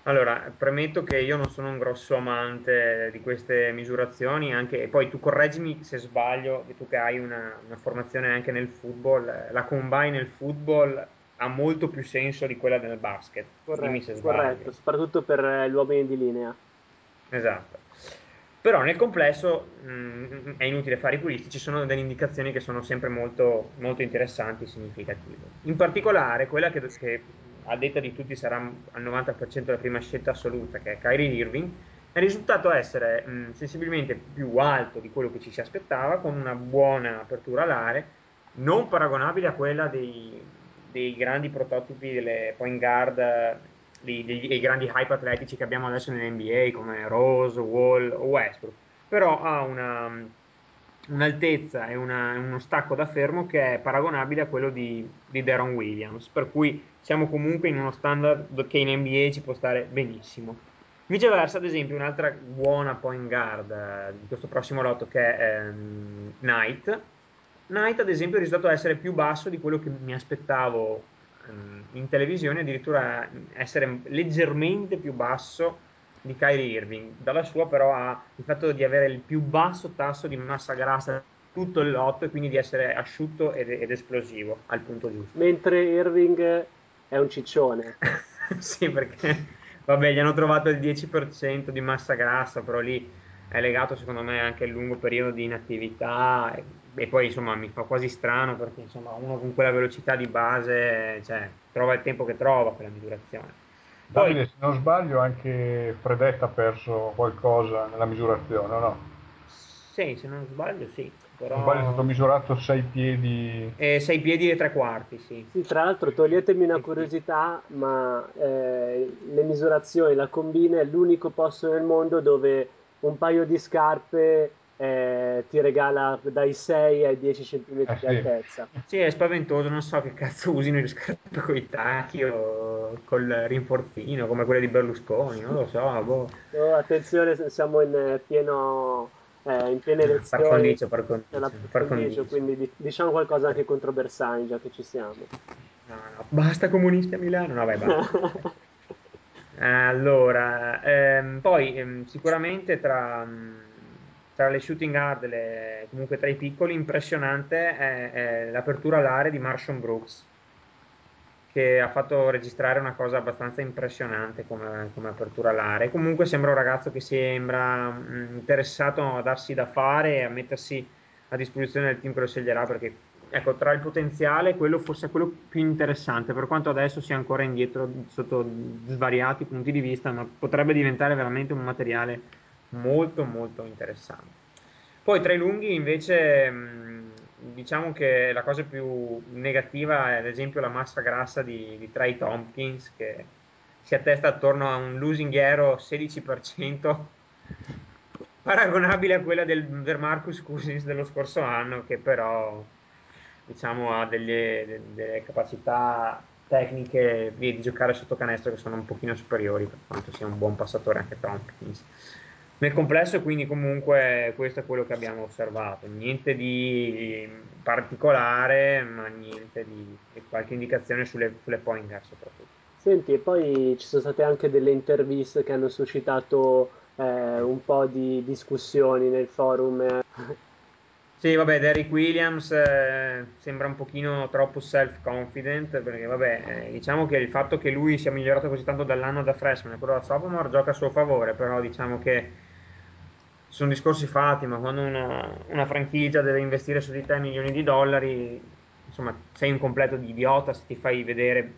Allora, premetto che io non sono un grosso amante di queste misurazioni, anche, e poi tu correggimi se sbaglio, che tu che hai una, una formazione anche nel football, la combine nel football ha molto più senso di quella del basket. Corretto, sbaglio. corretto, soprattutto per eh, gli uomini di linea. Esatto. Però nel complesso mh, è inutile fare i puristi, ci sono delle indicazioni che sono sempre molto, molto interessanti e significative. In particolare quella che, che a detta di tutti sarà al 90% la prima scelta assoluta, che è Kyrie Irving, è risultato essere mh, sensibilmente più alto di quello che ci si aspettava, con una buona apertura alare, non paragonabile a quella dei, dei grandi prototipi delle point guard dei grandi hype atletici che abbiamo adesso nell'NBA come Rose, Wall o Westbrook, però ha una, un'altezza e una- uno stacco da fermo che è paragonabile a quello di, di Deron Williams, per cui siamo comunque in uno standard che in NBA ci può stare benissimo. Viceversa, ad esempio, un'altra buona point guard eh, di questo prossimo lotto che è ehm, Knight. Knight, ad esempio, è risultato essere più basso di quello che mi aspettavo in televisione, addirittura essere leggermente più basso di Kyrie Irving. Dalla sua, però, ha il fatto di avere il più basso tasso di massa grassa tutto il lotto e quindi di essere asciutto ed, ed esplosivo al punto giusto. Mentre Irving è un ciccione. Sì, perché vabbè, gli hanno trovato il 10% di massa grassa, però lì è legato secondo me anche al lungo periodo di inattività e, poi insomma mi fa quasi strano perché insomma uno con quella velocità di base, cioè, trova il tempo che trova per la misurazione. Poi Davide, se non sbaglio, anche Fredetta ha perso qualcosa nella misurazione, o no? sì, se non sbaglio sì, Se non sbaglio è stato però misurato 6 piedi. eh, sei piedi e tre quarti, sì. Sì, tra l'altro, toglietemi una curiosità, ma eh, le misurazioni, la combina è l'unico posto nel mondo dove un paio di scarpe eh, ti regala dai 6 ai 10 cm Eh di altezza. Sì, è spaventoso, non so che cazzo usino le scarpe con i tacchi o col rinforzino come quelle di Berlusconi, non lo so, boh. Oh, attenzione, siamo in eh, pieno, eh, in piene Par elezioni condicio, par condicio, par condicio, condicio. quindi di- diciamo qualcosa anche contro Bersani, già che ci siamo. No, no, basta comunisti a Milano, no vai, basta. Allora, ehm, poi ehm, sicuramente tra, mh, tra le shooting guard, le- comunque tra i piccoli, impressionante è, è l'apertura alare di Marshall Brooks, che ha fatto registrare una cosa abbastanza impressionante come, come apertura alare. Comunque sembra un ragazzo che sembra mh, interessato a darsi da fare e a mettersi a disposizione del team che lo sceglierà, perché ecco, tra il potenziale, quello forse è quello più interessante, per quanto adesso sia ancora indietro sotto svariati punti di vista, ma potrebbe diventare veramente un materiale molto molto interessante. Poi tra i lunghi invece diciamo che la cosa più negativa è ad esempio la massa grassa di, di Trey Tompkins che si attesta attorno a un lusinghiero 16% paragonabile a quella del, del Marcus Cousins dello scorso anno che però diciamo ha delle, de- delle capacità tecniche di giocare sotto canestro che sono un pochino superiori per quanto sia un buon passatore anche Tompkins. Nel complesso, quindi, comunque, questo è quello che abbiamo osservato. Niente di particolare, ma niente di, qualche indicazione sulle, sulle point guard soprattutto. Senti, e poi ci sono state anche delle interviste che hanno suscitato eh, un po' di discussioni nel forum. Sì, vabbè, Derrick Williams eh, sembra un pochino troppo self-confident perché, vabbè, eh, diciamo che il fatto che lui sia migliorato così tanto dall'anno da freshman e quello da sophomore gioca a suo favore, però diciamo che sono discorsi fatti, ma quando una, una franchigia deve investire su di te milioni di dollari, insomma, sei un completo di idiota se ti fai vedere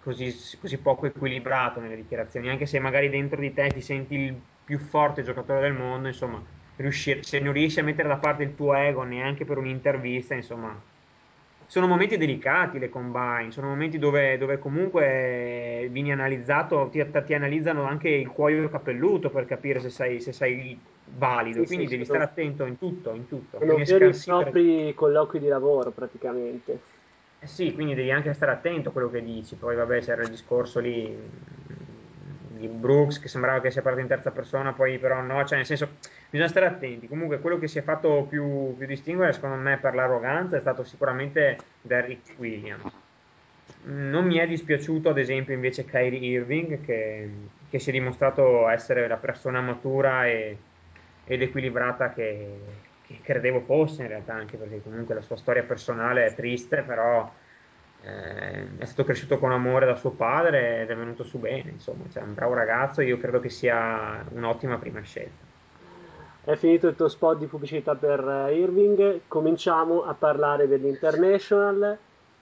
così, così poco equilibrato nelle dichiarazioni, anche se magari dentro di te ti senti il più forte giocatore del mondo, insomma, riuscire- se non riesci a mettere da parte il tuo ego neanche per un'intervista, insomma, sono momenti delicati le combine, sono momenti dove, dove comunque vieni analizzato, ti, ti analizzano anche il cuoio capelluto per capire se sei, se sei valido, Sì, sì, quindi devi sono, stare attento in tutto, in tutto. sono veri scansire. propri colloqui di lavoro praticamente. Eh sì, quindi devi anche stare attento a quello che dici. Poi, vabbè, c'era il discorso lì di Brooks che sembrava che sia parlato in terza persona, poi però no, cioè nel senso bisogna stare attenti. Comunque quello che si è fatto più, più distinguere secondo me per l'arroganza è stato sicuramente Derrick Williams. Non mi è dispiaciuto ad esempio invece Kyrie Irving che, che si è dimostrato essere la persona matura e, ed equilibrata che, che credevo fosse in realtà anche perché comunque la sua storia personale è triste però eh, è stato cresciuto con amore da suo padre ed è venuto su bene, insomma, cioè, è un bravo ragazzo, io credo che sia un'ottima prima scelta. È finito il tuo spot di pubblicità per eh, Irving, cominciamo a parlare degli international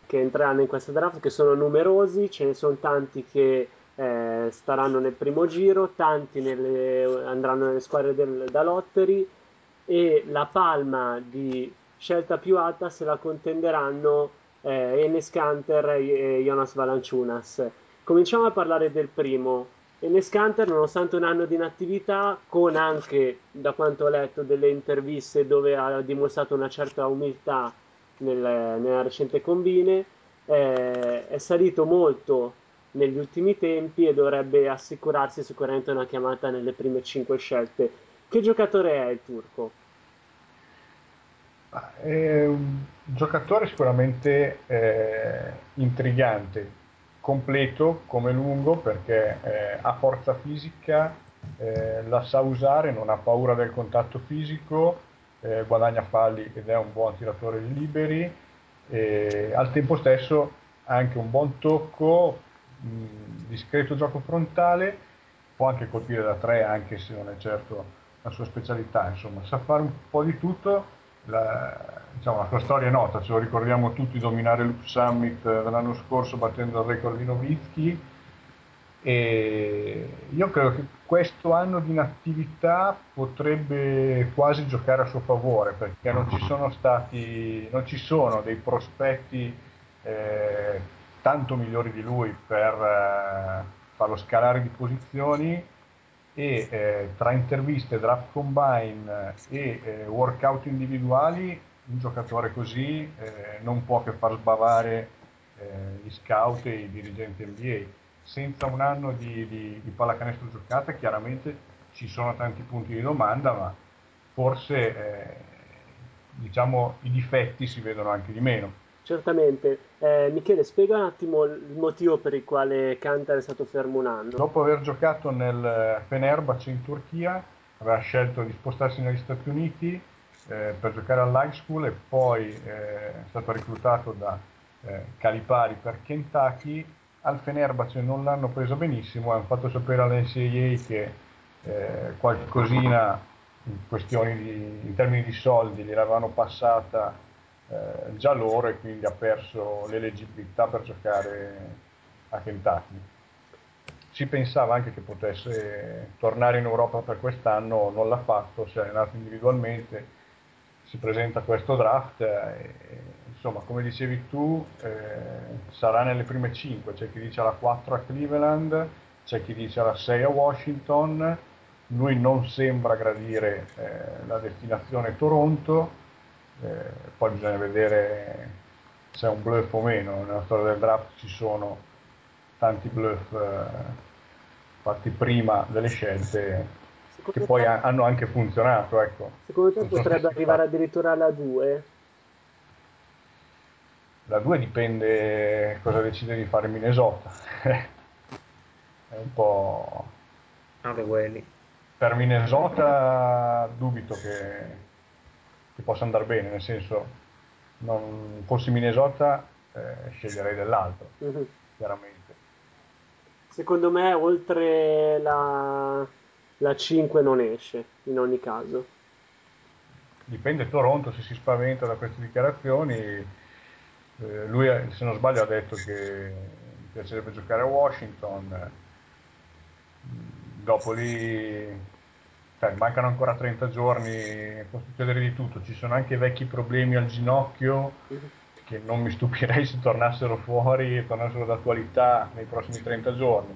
che entreranno in questa draft, che sono numerosi, ce ne sono tanti che eh, staranno nel primo giro, tanti nelle, andranno nelle squadre del, da lottery e la palma di scelta più alta se la contenderanno eh, Enes Kanter e Jonas Valanciunas. Cominciamo a parlare del primo. Enes Kanter, nonostante un anno di inattività, con anche, da quanto ho letto, delle interviste dove ha dimostrato una certa umiltà nel, nella recente combine, eh, è salito molto negli ultimi tempi e dovrebbe assicurarsi sicuramente una chiamata nelle prime 5 scelte. Che giocatore è il turco? È un giocatore sicuramente eh, intrigante, completo come lungo perché eh, ha forza fisica, eh, la sa usare, non ha paura del contatto fisico, eh, guadagna falli ed è un buon tiratore di liberi al tempo stesso ha anche un buon tocco, mh, discreto gioco frontale, può anche colpire da tre anche se non è certo la sua specialità, insomma sa fare un po' di tutto la, diciamo, la sua storia è nota, ce lo ricordiamo tutti, dominare l'Up Summit dell'anno scorso battendo il record di Novitsky e io credo che questo anno di inattività potrebbe quasi giocare a suo favore perché non ci sono stati, non ci sono dei prospetti eh, tanto migliori di lui per eh, farlo scalare di posizioni e eh, tra interviste, draft combine e eh, workout individuali un giocatore così eh, non può che far sbavare eh, gli scout e i dirigenti NBA. Senza un anno di, di, di, pallacanestro giocata chiaramente ci sono tanti punti di domanda, ma forse eh, diciamo, i difetti si vedono anche di meno. Certamente. Eh, Michele, spiega un attimo il motivo per il quale Kantar è stato fermo un anno. Dopo aver giocato nel Fenerbahce in Turchia, aveva scelto di spostarsi negli Stati Uniti eh, per giocare all'high school e poi eh, è stato reclutato da eh, Calipari per Kentucky. Al Fenerbahce non l'hanno preso benissimo, hanno fatto sapere all'NCAA che eh, qualcosina in, di, in termini di soldi gliel'avevano passata eh, già loro e quindi ha perso l'eleggibilità per giocare a Kentucky. Si pensava anche che potesse tornare in Europa per quest'anno, non l'ha fatto, si è allenato individualmente, si presenta questo draft e, insomma come dicevi tu eh, sarà nelle prime 5, c'è chi dice alla 4 a Cleveland, c'è chi dice alla 6 a Washington, lui non sembra gradire eh, la destinazione Toronto, eh, poi bisogna vedere se è un bluff o meno. Nella storia del draft ci sono tanti bluff eh, fatti prima delle scelte secondo che poi te... hanno anche funzionato. Ecco. Secondo te potrebbe arrivare fatti. addirittura alla 2? La 2 dipende cosa decide di fare Minnesota. è un po'... No, per Minnesota dubito che che possa andare bene, nel senso, non fossi Minnesota eh, sceglierei dell'altro, mm-hmm. chiaramente. Secondo me oltre la, la 5 non esce, in ogni caso. Dipende Toronto se si spaventa da queste dichiarazioni. Eh, lui, se non sbaglio, ha detto che gli piacerebbe giocare a Washington. Dopo lì cioè, mancano ancora 30 giorni, può succedere di tutto, ci sono anche vecchi problemi al ginocchio che non mi stupirei se tornassero fuori e tornassero d'attualità nei prossimi 30 giorni.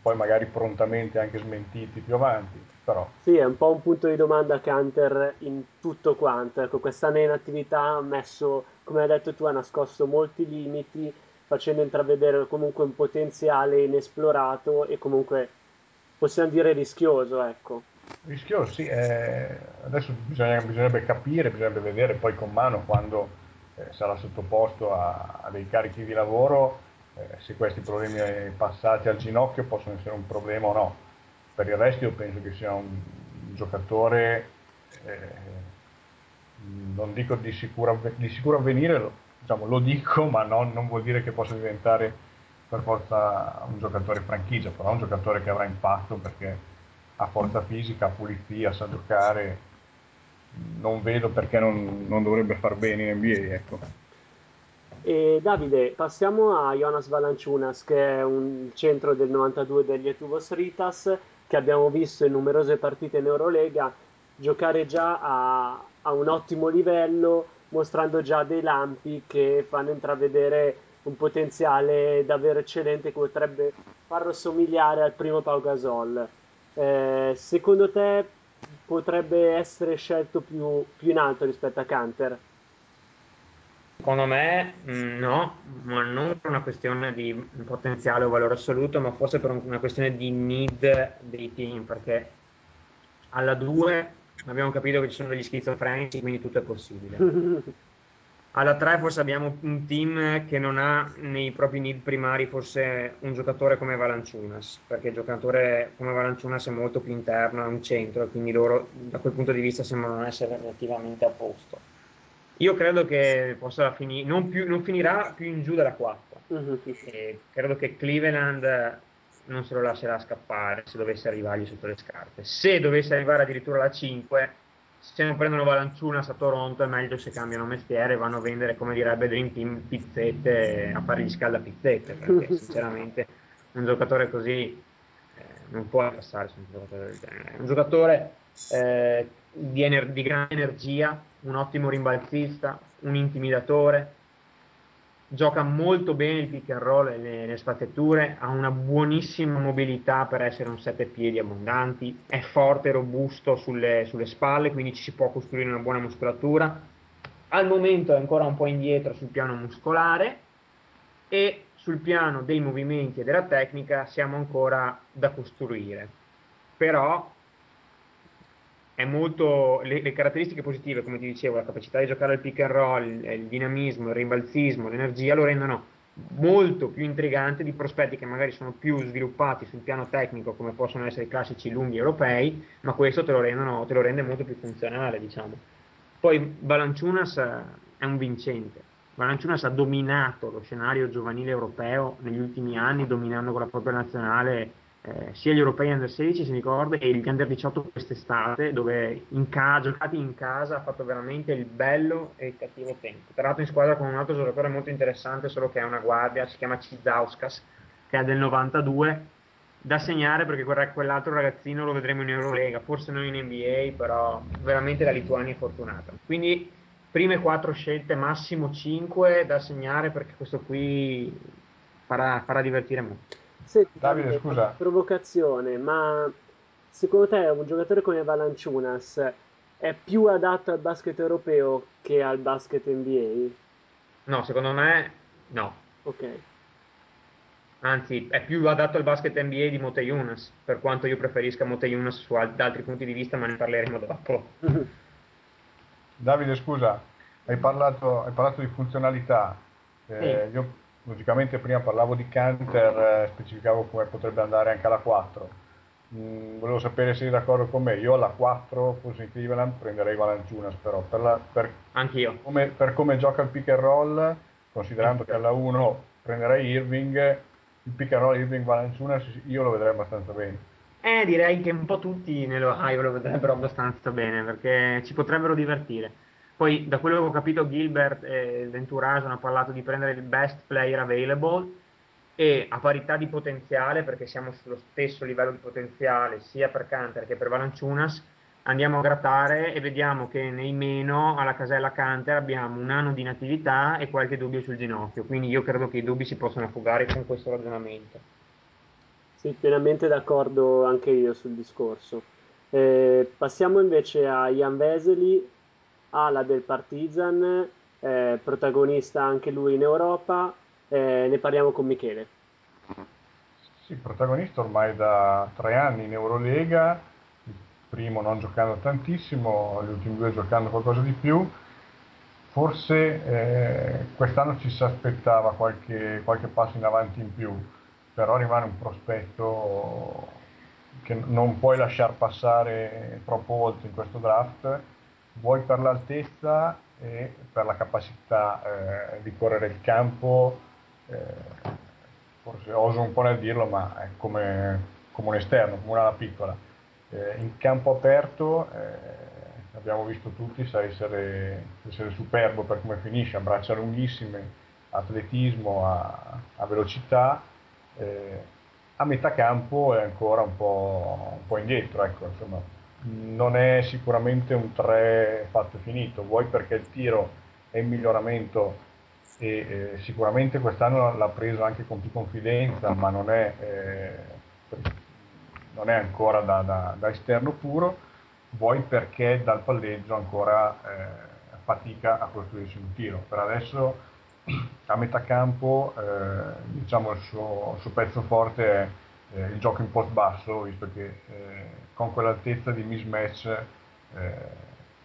Poi magari prontamente anche smentiti più avanti, però. Sì, è un po' un punto di domanda Canter in tutto quanto. Ecco, quest'anno in attività ha messo, come hai detto tu, ha nascosto molti limiti facendo intravedere comunque un potenziale inesplorato e comunque possiamo dire rischioso, ecco. Rischioso, sì. eh, adesso bisogna- bisognerebbe capire, bisognerebbe vedere poi con mano quando eh, sarà sottoposto a, a dei carichi di lavoro eh, se questi problemi passati al ginocchio possono essere un problema o no. Per il resto io penso che sia un, un giocatore, eh, non dico di sicuro, di sicuro avvenire, diciamo, lo dico, ma non, non vuol dire che possa diventare per forza un giocatore franchigia, però un giocatore che avrà impatto perché ha forza fisica, ha pulizia, sa giocare, non vedo perché non, non dovrebbe far bene in NBA, ecco. E Davide, passiamo a Jonas Valanciunas, che è un centro del 92 degli Etuvos Ritas, che abbiamo visto in numerose partite in Eurolega giocare già a, a un ottimo livello, mostrando già dei lampi che fanno intravedere un potenziale davvero eccellente che potrebbe farlo somigliare al primo Pau Gasol. Eh, secondo te potrebbe essere scelto più, più in alto rispetto a Canter? Secondo me mh, no, ma non per una questione di potenziale o valore assoluto, ma forse per un- una questione di need dei team, perché alla 2 abbiamo capito che ci sono degli schizofrenici, quindi tutto è possibile. Alla 3 forse abbiamo un team che non ha nei propri need primari forse un giocatore come Valanciunas, perché il giocatore come Valanciunas è molto più interno, è un centro, e quindi loro da quel punto di vista sembrano essere relativamente a posto. Io credo che possa finire, non, non finirà più in giù della 4. E credo che Cleveland non se lo lascerà scappare se dovesse arrivargli sotto le scarpe. Se dovesse arrivare addirittura alla 5, se non prendono Valanciunas a Toronto è meglio se cambiano mestiere e vanno a vendere, come direbbe Dream Team, pizzette, a fare gli scaldapizzette, perché sinceramente un giocatore così eh, non può passare su un giocatore del genere. È un giocatore eh, di, ener- di grande energia, un ottimo rimbalzista, un intimidatore, gioca molto bene il pick and roll e le, le spazzature, ha una buonissima mobilità per essere un sette piedi abbondanti, è forte e robusto sulle, sulle spalle, quindi ci si può costruire una buona muscolatura. Al momento è ancora un po' indietro sul piano muscolare e sul piano dei movimenti e della tecnica siamo ancora da costruire. Però è molto le, le caratteristiche positive, come ti dicevo, la capacità di giocare al pick and roll, il, il dinamismo, il rimbalzismo, l'energia lo rendono molto più intrigante di prospetti che magari sono più sviluppati sul piano tecnico, come possono essere i classici lunghi europei, ma questo te lo, rendono, te lo rende molto più funzionale, diciamo. Poi Valanciunas eh, è un vincente. Valanciunas ha dominato lo scenario giovanile europeo negli ultimi anni, dominando con la propria nazionale eh, sia gli europei under 16, si ricorda, e gli under 18 quest'estate, dove in ca- giocati in casa ha fatto veramente il bello e il cattivo tempo. Tra l'altro in squadra con un altro giocatore molto interessante, solo che è una guardia, si chiama Cizauskas, che è del 92, da segnare perché quel- quell'altro ragazzino lo vedremo in Eurolega, forse non in NBA, però veramente la Lituania è fortunata. Quindi prime quattro scelte, massimo 5 da segnare perché questo qui farà, farà divertire molto. Senti, Davide, Davide, scusa. provocazione, ma secondo te un giocatore come Valanciunas è più adatto al basket europeo che al basket NBA? No, secondo me no. Ok. Anzi, è più adatto al basket NBA di Mote Yunus, per quanto io preferisca Mote Yunus su al- da altri punti di vista, ma ne parleremo dopo. Davide, scusa, hai parlato, hai parlato di funzionalità. Eh, Sì. Io logicamente prima parlavo di Canter, eh, specificavo come potrebbe andare anche alla 4. Mm, volevo sapere se sei d'accordo con me. Io alla 4, fossi in Cleveland, prenderei Valanciunas, però per, la- per Anch'io. come, per come gioca il pick and roll, considerando che alla 1 prenderei Irving, il pick and roll Irving-Valanciunas io lo vedrei abbastanza bene. Eh, direi che un po' tutti nell'Ohio lo vedrebbero abbastanza bene, perché ci potrebbero divertire. Poi, da quello che ho capito, Gilbert e Venturage hanno parlato di prendere il best player available e a parità di potenziale, perché siamo sullo stesso livello di potenziale sia per Canter che per Valanciunas, andiamo a grattare e vediamo che nei meno alla casella Canter abbiamo un anno di natività e qualche dubbio sul ginocchio. Quindi io credo che i dubbi si possano affogare con questo ragionamento. Sì, pienamente d'accordo anche io sul discorso. Eh, passiamo invece a Jan Vesely, ala del Partizan, eh, protagonista anche lui in Europa. eh, ne parliamo con Michele. Sì, protagonista ormai da tre anni in Eurolega, il primo non giocando tantissimo, gli ultimi due giocando qualcosa di più. Forse eh, quest'anno ci si aspettava qualche, qualche passo in avanti in più, però rimane un prospetto che non puoi lasciar passare troppo volte in questo draft, vuoi per l'altezza e per la capacità eh, di correre il campo, eh, forse oso un po' nel dirlo, ma è come, come un esterno, come un'ala piccola. Eh, in campo aperto eh, abbiamo visto tutti sa essere, essere, superbo per come finisce, a braccia lunghissime, atletismo, a, a velocità. Eh, a metà campo è ancora un po', un po indietro, ecco, insomma, non è sicuramente un 3 fatto e finito, vuoi perché il tiro è in miglioramento e eh, sicuramente quest'anno l'ha preso anche con più confidenza, ma non è, eh, non è ancora da, da, da, esterno puro, vuoi perché dal palleggio ancora eh, fatica a costruirsi un tiro. Per adesso a metà campo eh, diciamo il suo, il suo, pezzo forte è eh, il gioco in post basso, visto che eh, con quell'altezza di mismatch eh,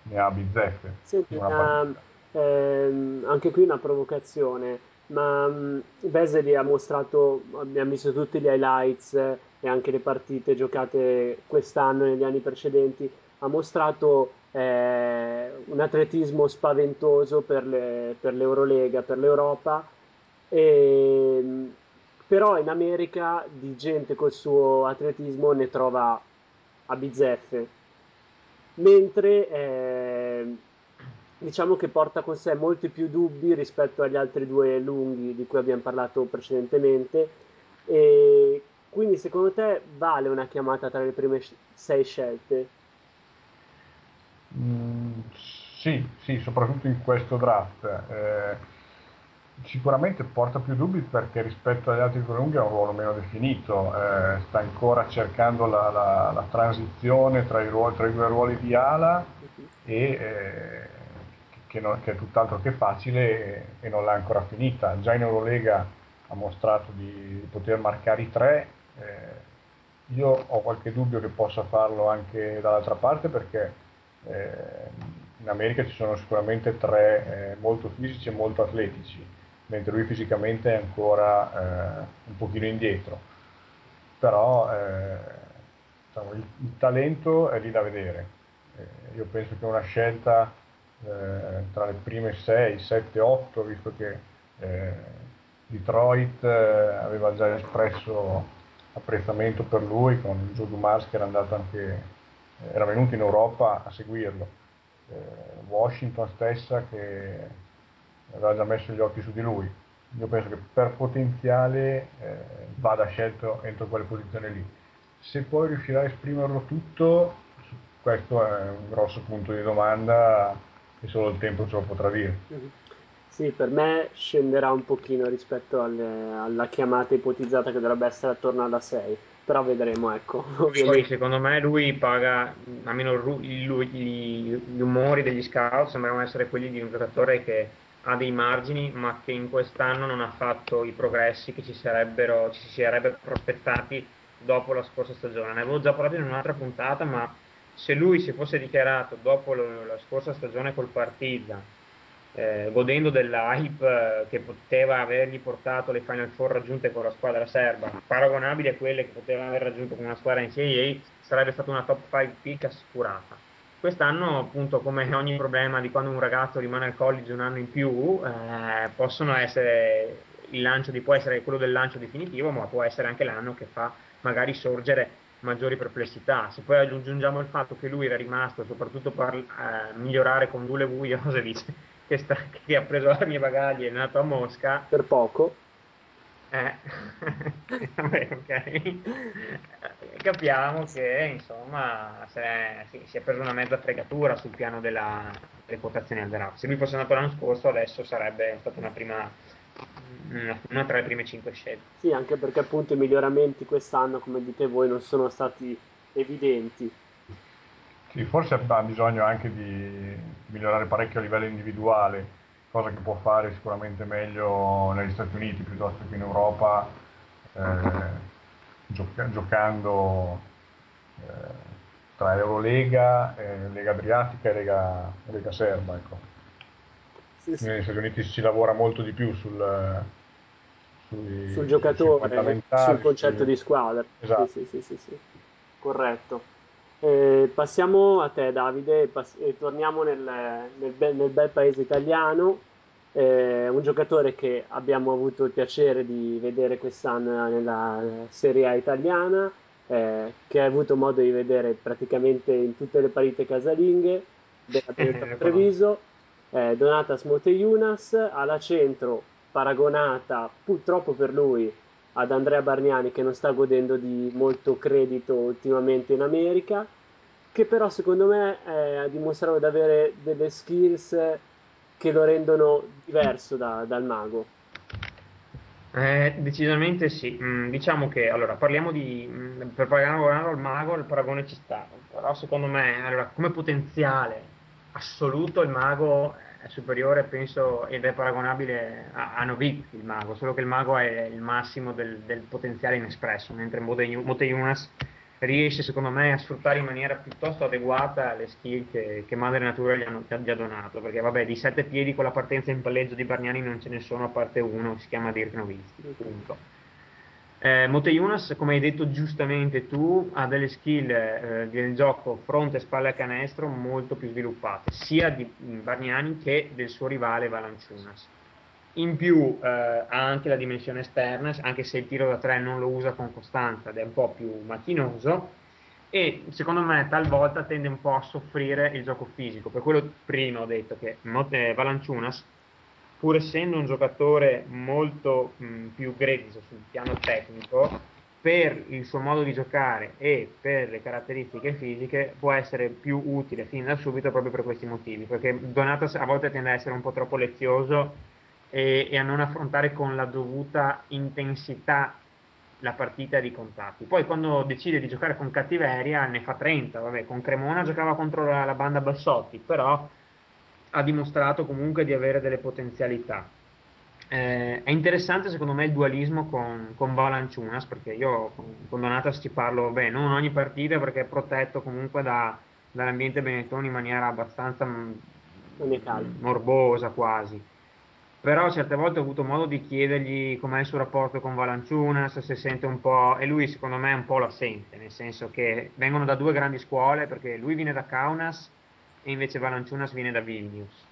ne ha bizzeffe. Senti, uh, ehm, anche qui una provocazione, ma um, Vesely ha mostrato, abbiamo visto tutti gli highlights e anche le partite giocate quest'anno e negli anni precedenti, ha mostrato eh, un atletismo spaventoso per, le, per l'Eurolega, per l'Europa, e, però in America di gente col suo atletismo ne trova a bizzeffe, mentre eh, diciamo che porta con sé molti più dubbi rispetto agli altri due lunghi di cui abbiamo parlato precedentemente e quindi secondo te vale una chiamata tra le prime sei scelte? Mm, sì, sì, soprattutto in questo draft. Eh, sicuramente porta più dubbi perché rispetto agli altri lunghi ha un ruolo meno definito, eh, sta ancora cercando la, la, la transizione tra i, ruoli, tra i, due ruoli di ala e eh, che, non, che, è tutt'altro che facile e, e, non l'ha ancora finita. Già in Eurolega ha mostrato di, di poter marcare i tre. Eh, io ho qualche dubbio che possa farlo anche dall'altra parte perché eh, in America ci sono sicuramente tre eh, molto fisici e molto atletici, mentre lui fisicamente è ancora eh, un pochino indietro. Però eh, diciamo, il, il, talento è lì da vedere. Eh, io penso che una scelta eh, tra le prime 6, 7, 8, visto che Detroit aveva già espresso apprezzamento per lui con Joe Dumas che era andato anche era venuto in Europa a seguirlo. Eh, Washington stessa che aveva già messo gli occhi su di lui. Io penso che per potenziale eh, vada scelto entro quelle posizioni lì. Se poi riuscirà a esprimerlo tutto, questo è un grosso punto di domanda e solo il tempo ce lo potrà dire. Sì, per me scenderà un pochino rispetto alle, alla chiamata ipotizzata che dovrebbe essere attorno alla 6 però vedremo, ecco. Poi secondo me lui paga, almeno lui, gli, gli umori degli scout sembrano essere quelli di un giocatore che ha dei margini, ma che in quest'anno non ha fatto i progressi che ci, sarebbero, ci si sarebbero prospettati dopo la scorsa stagione. Ne avevo già parlato in un'altra puntata, ma se lui si fosse dichiarato dopo la scorsa stagione col Partizan eh, godendo della hype eh, che poteva avergli portato le Final Four raggiunte con la squadra serba, paragonabili a quelle che poteva aver raggiunto con una squadra NCAA, sarebbe stata una top 5 pick assicurata. Quest'anno, appunto, come ogni problema di quando un ragazzo rimane al college un anno in più, eh, possono essere il lancio di, può essere quello del lancio definitivo, ma può essere anche l'anno che fa magari sorgere maggiori perplessità. Se poi aggiungiamo il fatto che lui era rimasto soprattutto per eh, migliorare con Dule Vujosevic che, che ha preso armi e bagagli e è nato a Mosca. Per poco. Eh, vabbè, ok. Capiamo che insomma è, sì, si è preso una mezza fregatura sul piano della, delle quotazioni al draft. Se lui fosse nato l'anno scorso, adesso sarebbe stata una prima una, una tra le prime cinque scelte. Sì, anche perché appunto i miglioramenti quest'anno, come dite voi, non sono stati evidenti. Sì, forse ha bisogno anche di migliorare parecchio a livello individuale. Cosa che può fare sicuramente meglio negli Stati Uniti piuttosto che in Europa, eh, gioca- giocando eh, tra Eurolega, eh, Lega Adriatica e Lega, Lega Serba. Ecco. Sì, sì. Negli Stati Uniti si lavora molto di più sul, sui- sul giocatore, sul concetto sui- di squadra. Esatto. Sì, sì, sì, sì, sì. Corretto. Eh, passiamo a te, Davide, e, pass- e torniamo nel, nel bel, nel bel paese italiano. Eh, un giocatore che abbiamo avuto il piacere di vedere quest'anno nella Serie A italiana, eh, che hai avuto modo di vedere praticamente in tutte le partite casalinghe della Eh, Treviso. Eh, Donatas Moteyunas alla centro paragonata purtroppo per lui ad Andrea Bargnani che non sta godendo di molto credito ultimamente in America che però secondo me ha dimostrato di avere delle skills che lo rendono diverso da- dal mago Eh, decisamente sì. Mm, diciamo che allora parliamo di mm, per paragonarlo al mago, il paragone ci sta, però secondo me allora, come potenziale assoluto il mago è superiore, penso, ed è paragonabile a, a Novik, il mago, solo che il mago è il massimo del, del potenziale inespresso, mentre Motey- Moteyunas riesce secondo me a sfruttare in maniera piuttosto adeguata le skill che, che Madre Natura gli, hanno- gli ha donato, perché vabbè di sette piedi con la partenza in palleggio di Bargnani non ce ne sono a parte uno, si chiama Dirk Nowitzki, punto. Eh, Moteyunas, come hai detto giustamente tu, ha delle skill eh, del gioco fronte, spalle e canestro molto più sviluppate, sia di Bargnani che del suo rivale Valanciunas. In più eh, ha anche la dimensione esterna, anche se il tiro da tre non lo usa con costanza ed è un po' più macchinoso, e secondo me talvolta tende un po' a soffrire il gioco fisico. Per quello prima ho detto che Mot- eh, Valanciunas, pur essendo un giocatore molto mh, più grezzo sul piano tecnico, per il suo modo di giocare e per le caratteristiche fisiche può essere più utile fin da subito proprio per questi motivi, perché Donatas a volte tende a essere un po' troppo lezioso e, e a non affrontare con la dovuta intensità la partita di contatti. Poi quando decide di giocare con cattiveria ne fa 30, vabbè, con Cremona giocava contro la, la banda Bassotti, però ha dimostrato comunque di avere delle potenzialità. Eh, è interessante secondo me il dualismo con, con Valanciunas, perché io con, con Donatas ci parlo, beh, non ogni partita perché è protetto comunque da- dall'ambiente Benetton in maniera abbastanza mh, Maniacale. morbosa quasi. Però certe volte ho avuto modo di chiedergli com'è il suo rapporto con Valanciunas, se sente un po', e lui secondo me un po' la sente, nel senso che vengono da due grandi scuole, perché lui viene da Kaunas e invece Valanciunas viene da Vilnius.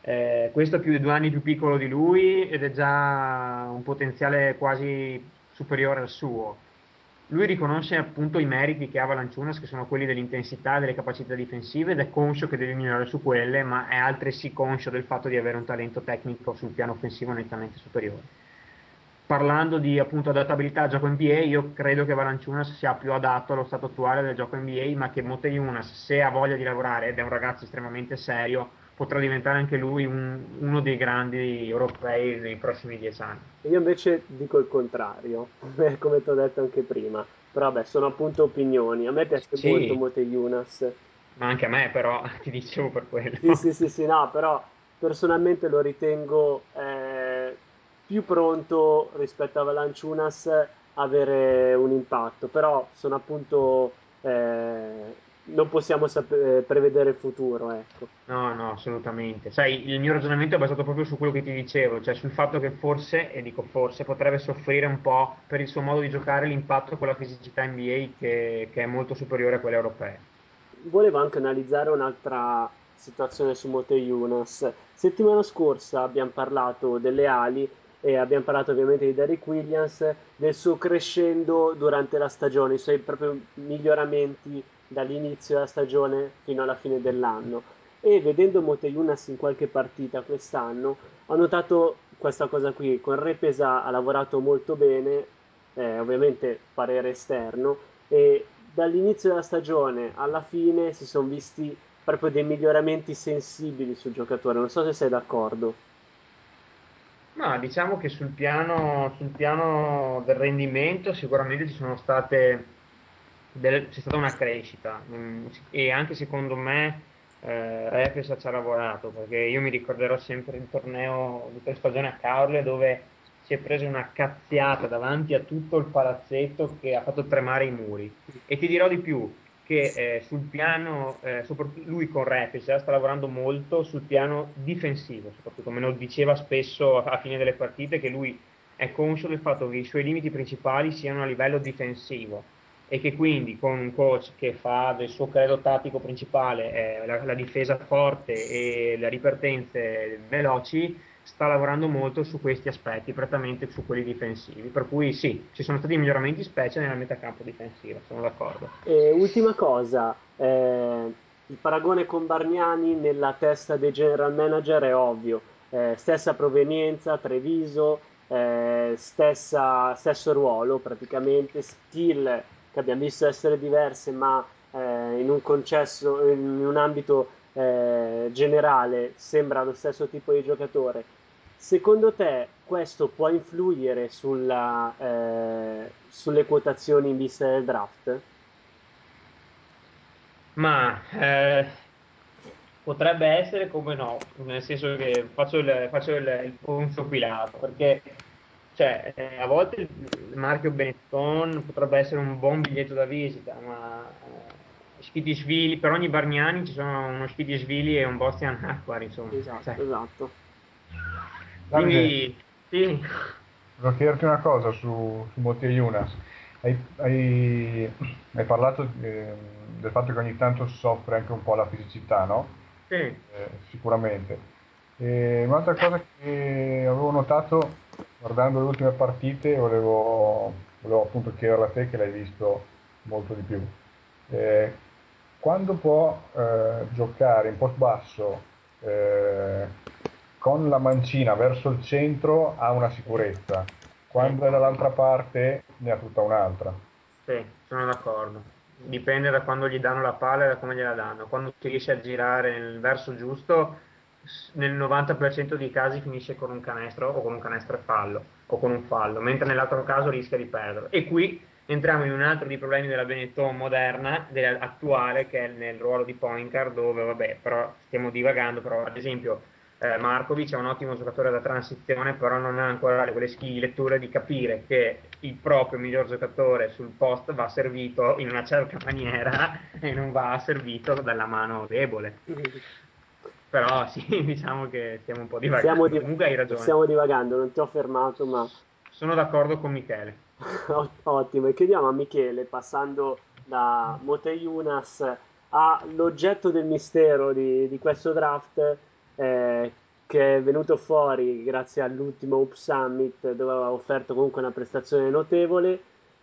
Eh, questo è più di due anni più piccolo di lui ed è già un potenziale quasi superiore al suo. Lui riconosce appunto i meriti che ha Valanciunas, che sono quelli dell'intensità e delle capacità difensive, ed è conscio che deve migliorare su quelle, ma è altresì conscio del fatto di avere un talento tecnico sul piano offensivo nettamente superiore. Parlando di appunto adattabilità al gioco NBA, io credo che Valanciunas sia più adatto allo stato attuale del gioco NBA, ma che Moteyunas, se ha voglia di lavorare ed è un ragazzo estremamente serio, potrà diventare anche lui un- uno dei grandi europei nei prossimi dieci anni. Io invece dico il contrario, come ti ho detto anche prima, però vabbè, sono appunto opinioni. A me piace Sì. molto Moteyunas. Ma anche a me, però, ti dicevo per quello. Sì, sì, sì, sì, no, però personalmente lo ritengo eh, più pronto rispetto a Valanciunas a avere un impatto, però sono appunto eh, non possiamo sape- prevedere il futuro, ecco. No, no, assolutamente. Sai, il mio ragionamento è basato proprio su quello che ti dicevo, cioè sul fatto che forse, e dico forse, potrebbe soffrire un po' per il suo modo di giocare l'impatto con la fisicità NBA che, che è molto superiore a quella europea. Volevo anche analizzare un'altra situazione su Moteyunas. Settimana scorsa abbiamo parlato delle ali e abbiamo parlato ovviamente di Derrick Williams, del suo crescendo durante la stagione, i suoi proprio miglioramenti dall'inizio della stagione fino alla fine dell'anno. E vedendo Moteyunas in qualche partita quest'anno, ho notato questa cosa qui. Con Repesa ha lavorato molto bene, eh, ovviamente parere esterno, e dall'inizio della stagione alla fine si sono visti proprio dei miglioramenti sensibili sul giocatore. Non so se sei d'accordo. Ma diciamo che sul piano, sul piano del rendimento sicuramente ci sono state delle- c'è stata una crescita mm, e anche secondo me eh, Refes ci ha lavorato, perché io mi ricorderò sempre il torneo di tre stagioni a Caorle dove si è preso una cazziata davanti a tutto il palazzetto che ha fatto tremare i muri. E ti dirò di più, che eh, sul piano, eh, soprattutto lui con Refes sta lavorando molto sul piano difensivo, soprattutto me lo diceva spesso a fine delle partite che lui è conscio del fatto che i suoi limiti principali siano a livello difensivo e che quindi con un coach che fa del suo credo tattico principale eh, la, la, difesa forte e le ripartenze veloci, sta lavorando molto su questi aspetti, prettamente su quelli difensivi. Per cui sì, ci sono stati miglioramenti specie nella metacampo difensiva, sono d'accordo. E ultima cosa, eh, il paragone con Bargnani nella testa dei general manager è ovvio, eh, stessa provenienza, Treviso, eh, stessa, stesso ruolo praticamente, skill che abbiamo visto essere diverse, ma eh, in un concesso, in un ambito eh, generale sembra lo stesso tipo di giocatore. Secondo te questo può influire sulla, eh, sulle quotazioni in vista del draft? Ma eh, potrebbe essere come no, nel senso che faccio il, faccio il, il ponzio pilato, perché cioè, eh, a volte il marchio Benetton potrebbe essere un buon biglietto da visita, ma eh, Schidisvili, per ogni Bargnani ci sono uno Schidisvili e un Bostian Aquar, insomma. Esatto, Cioè, esatto. quindi, sì, Volevo chiederti una cosa su, su Motia Yunas. Hai, hai- hai parlato eh, del fatto che ogni tanto soffre anche un po' la fisicità, no? sì. Eh, sicuramente. E un'altra cosa che avevo notato guardando le ultime partite, volevo, volevo appunto chiederla a te che l'hai visto molto di più. Eh, quando può eh, giocare in post basso eh, con la mancina verso il centro ha una sicurezza, quando è dall'altra parte ne ha tutta un'altra. Sì, sono d'accordo. Dipende da quando gli danno la palla e da come gliela danno. Quando si riesce a girare nel verso giusto, nel 90% dei casi finisce con un canestro o con un canestro e fallo o con un fallo, mentre nell'altro caso rischia di perderlo. E qui entriamo in un altro dei problemi della Benetton moderna, della- attuale, che è nel ruolo di point guard, dove vabbè, però stiamo divagando, però ad esempio eh, Markovic è un ottimo giocatore da transizione, però non ha ancora quelle skill di capire che il proprio miglior giocatore sul post va servito in una certa maniera e non va servito dalla mano debole. Però sì, diciamo che stiamo un po' divagando. Div- Comunque hai ragione. stiamo divagando, non ti ho fermato, ma Sono d'accordo con Michele. Ot- Ottimo, e chiediamo a Michele, passando da Moteyunas all'oggetto del mistero di, di questo draft, eh, che è venuto fuori grazie all'ultimo Up Summit, dove aveva offerto comunque una prestazione notevole.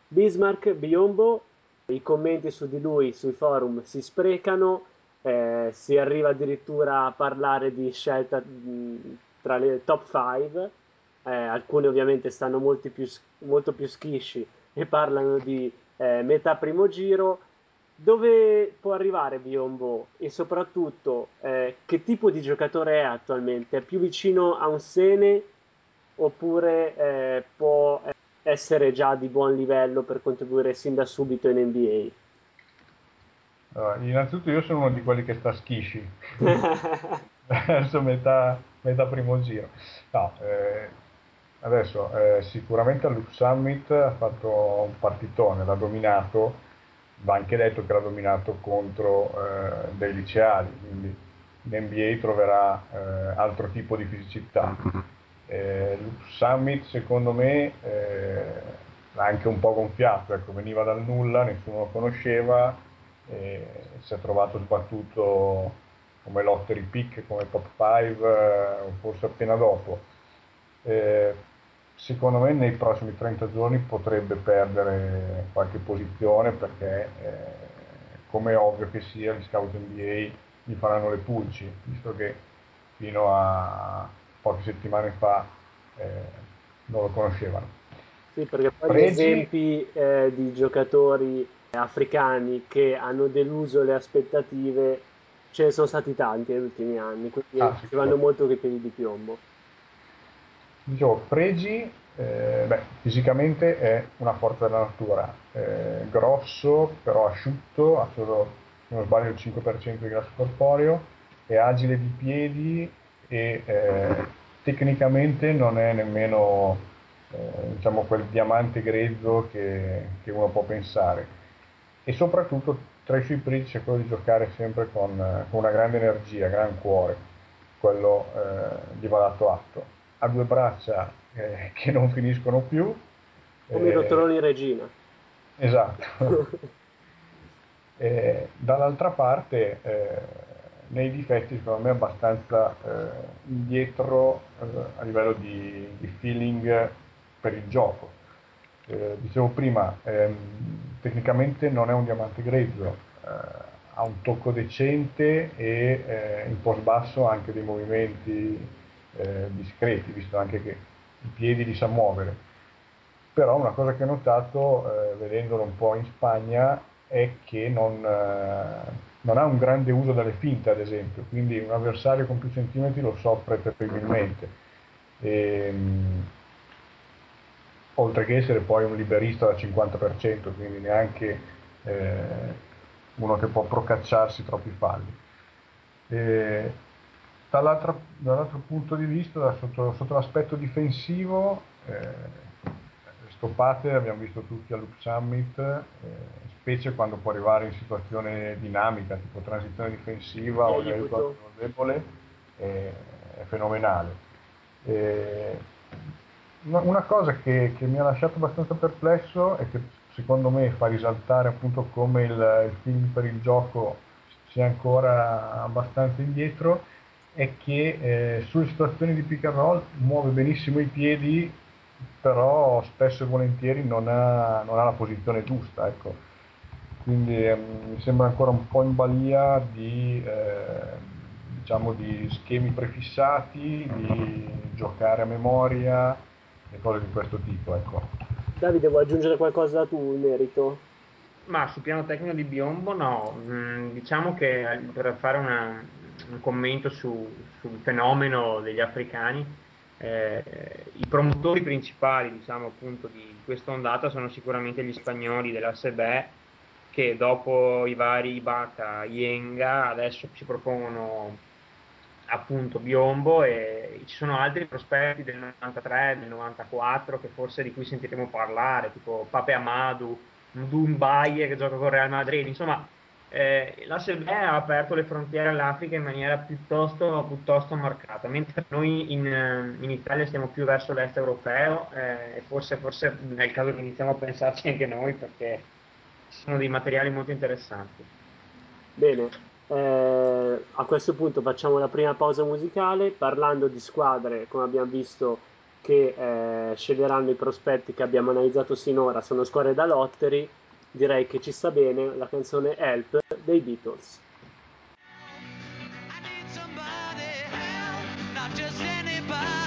Bismarck Biombo, i commenti su di lui sui forum si sprecano, eh, si arriva addirittura a parlare di scelta mh, tra le top 5 eh, alcuni ovviamente stanno molti più, molto più schisci e parlano di eh, metà primo giro. Dove può arrivare Biombo e soprattutto eh, che tipo di giocatore è attualmente? È più vicino a un Sene oppure eh, può essere già di buon livello per contribuire sin da subito in NBA? Allora, innanzitutto io sono uno di quelli che sta schisci verso metà, metà primo giro. No, eh, adesso eh, sicuramente all'Up Summit ha fatto un partitone, l'ha dominato, va anche detto che l'ha dominato contro eh, dei liceali, quindi in NBA troverà eh, altro tipo di fisicità. Eh, L'Up Summit secondo me eh, l'ha anche un po' gonfiato, ecco, veniva dal nulla, nessuno lo conosceva, si è trovato sbattuto come lottery pick, come top 5 eh, o forse appena dopo. Eh, secondo me nei prossimi 30 giorni potrebbe perdere qualche posizione perché eh, come ovvio che sia gli scout NBA gli faranno le pulci, visto che fino a poche settimane fa eh, non lo conoscevano. Sì, perché poi gli Pregi- esempi eh, di giocatori africani che hanno deluso le aspettative ce ne sono stati tanti negli ultimi anni, quindi Ah, ci vanno molto coi piedi di piombo. Dicevo, Pregi, eh, beh, fisicamente è una forza della natura, eh, grosso, però asciutto, ha solo non sbaglio il 5% di grasso corporeo, è agile di piedi e eh, tecnicamente non è nemmeno eh, diciamo, quel diamante grezzo che, che, uno può pensare. E soprattutto tra i suoi pregi è quello di giocare sempre con, con una grande energia, gran cuore, quello eh, gli va dato atto. Ha due braccia eh, che non finiscono più. Come i rotoloni regina. Esatto. dall'altra parte, eh, nei difetti, secondo me, abbastanza eh, indietro eh, a livello di, di, feeling per il gioco. Eh, dicevo prima, ehm, tecnicamente non è un diamante grezzo, eh, ha un tocco decente e eh, in post basso anche dei movimenti discreti, visto anche che i piedi li sa muovere. Però una cosa che ho notato, vedendolo un po' in Spagna, è che non, eh, non, ha un grande uso delle finte, ad esempio, quindi un avversario con più centimetri lo soffre terribilmente. E, ehm, oltre che essere poi un liberista al 50%, quindi neanche eh, uno che può procacciarsi troppi falli. E, dall'altro, dall'altro, punto di vista, sotto, sotto l'aspetto difensivo, eh, stoppate abbiamo visto tutti all'Up Summit, eh, specie quando può arrivare in situazione dinamica, tipo transizione difensiva o magari debole, eh, è fenomenale. Eh, una cosa che, che, mi ha lasciato abbastanza perplesso e che secondo me fa risaltare appunto come il, il film per il gioco sia ancora abbastanza indietro è che eh, sulle situazioni di pick and roll muove benissimo i piedi però spesso e volentieri non ha, non ha la posizione giusta. Ecco quindi eh, mi sembra ancora un po' in balia di, eh, diciamo di schemi prefissati, di giocare a memoria e cose di questo tipo. Ecco. Davide, vuoi aggiungere qualcosa tu in merito? Ma sul piano tecnico di Biombo no, mm, diciamo che per fare una, un commento su, sul fenomeno degli africani, eh, i promotori principali diciamo, appunto, di questa ondata sono sicuramente gli spagnoli della SEBE che dopo i vari Ibaka, Yenga, adesso ci propongono appunto Biombo e ci sono altri prospetti del 93, del 94 che forse di cui sentiremo parlare, tipo Pape Amadou, Mbaye che gioca con Real Madrid, insomma eh, la Selbe ha aperto le frontiere all'Africa in maniera piuttosto, piuttosto marcata, mentre noi in, in, Italia stiamo più verso l'est europeo eh, e forse, forse è il caso che iniziamo a pensarci anche noi perché sono dei materiali molto interessanti. Bene, eh, a questo punto facciamo la prima pausa musicale parlando di squadre, come abbiamo visto, che eh, sceglieranno i prospetti che abbiamo analizzato sinora, sono squadre da lottery, direi che ci sta bene la canzone Help dei Beatles. opened up the door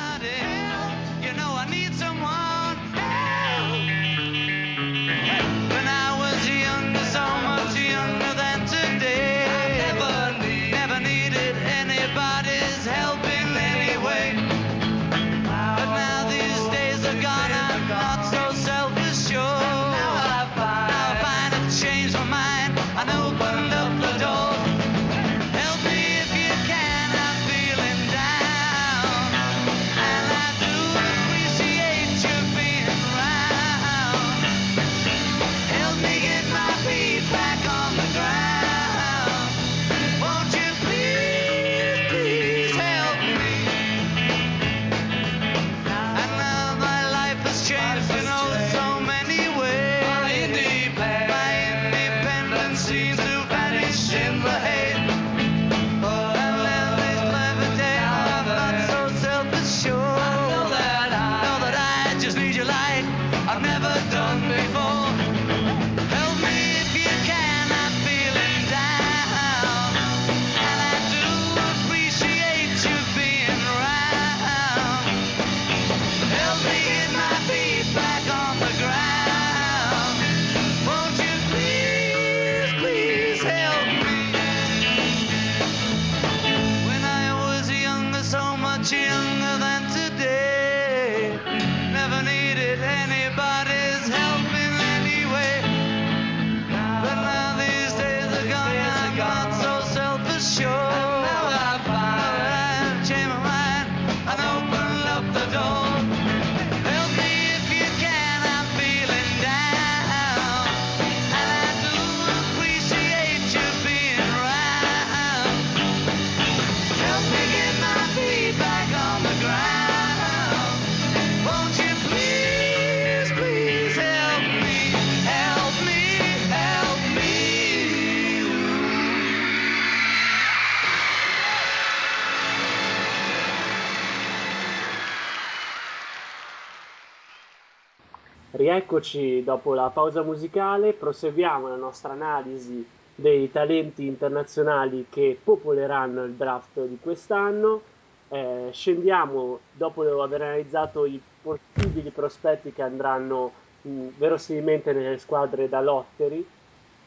Rieccoci dopo la pausa musicale, proseguiamo la nostra analisi dei talenti internazionali che popoleranno il draft di quest'anno. Eh, scendiamo dopo aver analizzato i possibili prospetti che andranno mh, verosimilmente nelle squadre da lottery.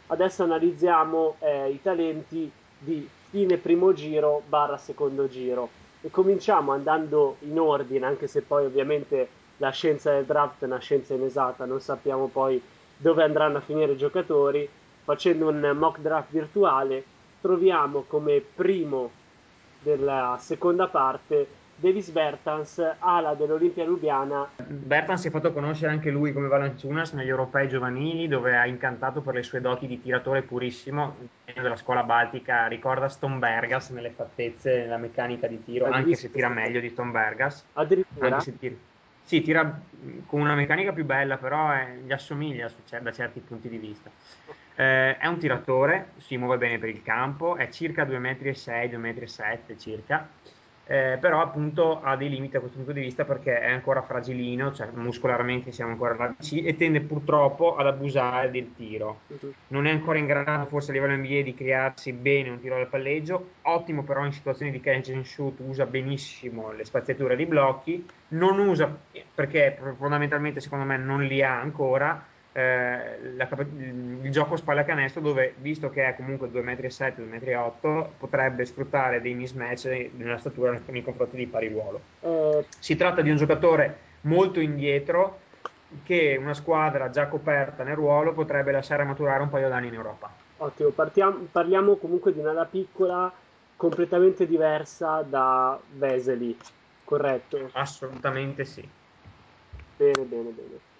Adesso analizziamo eh, i talenti di fine primo giro barra secondo giro e cominciamo andando in ordine, anche se poi ovviamente la scienza del draft è una scienza inesatta, non sappiamo poi dove andranno a finire i giocatori. Facendo un mock draft virtuale, troviamo come primo della seconda parte Davis Bertans, ala dell'Olimpia Lubiana. Bertans si è fatto conoscere anche lui come Valanciunas negli europei giovanili, dove ha incantato per le sue doti di tiratore purissimo della scuola baltica. Ricorda Stombergas nelle fattezze, nella meccanica di tiro, anche se tira meglio di Stombergas. Addirittura? Anche se tira. Sì, tira con una meccanica più bella, però è, gli assomiglia da certi punti di vista. Eh, è un tiratore, si muove bene per il campo, è circa 2,6 m, 2,7 m circa eh, però appunto ha dei limiti da questo punto di vista perché è ancora fragilino, cioè muscolarmente siamo ancora alla BC e tende purtroppo ad abusare del tiro. Uh-huh. Non è ancora in grado, forse a livello NBA, di crearsi bene un tiro al palleggio, ottimo però in situazioni di catch and shoot, usa benissimo le spaziature di blocchi, non usa perché fondamentalmente secondo me non li ha ancora eh, la, il gioco spalla canestro dove visto che è comunque 2,7 m, 2,8 m potrebbe sfruttare dei mismatch nella statura nei confronti di pari ruolo. Eh. Si tratta di un giocatore molto indietro che una squadra già coperta nel ruolo potrebbe lasciare maturare un paio d'anni in Europa. Ottimo, Partiamo, parliamo comunque di un'ala piccola completamente diversa da Vesely, corretto? Assolutamente sì. Bene, bene, bene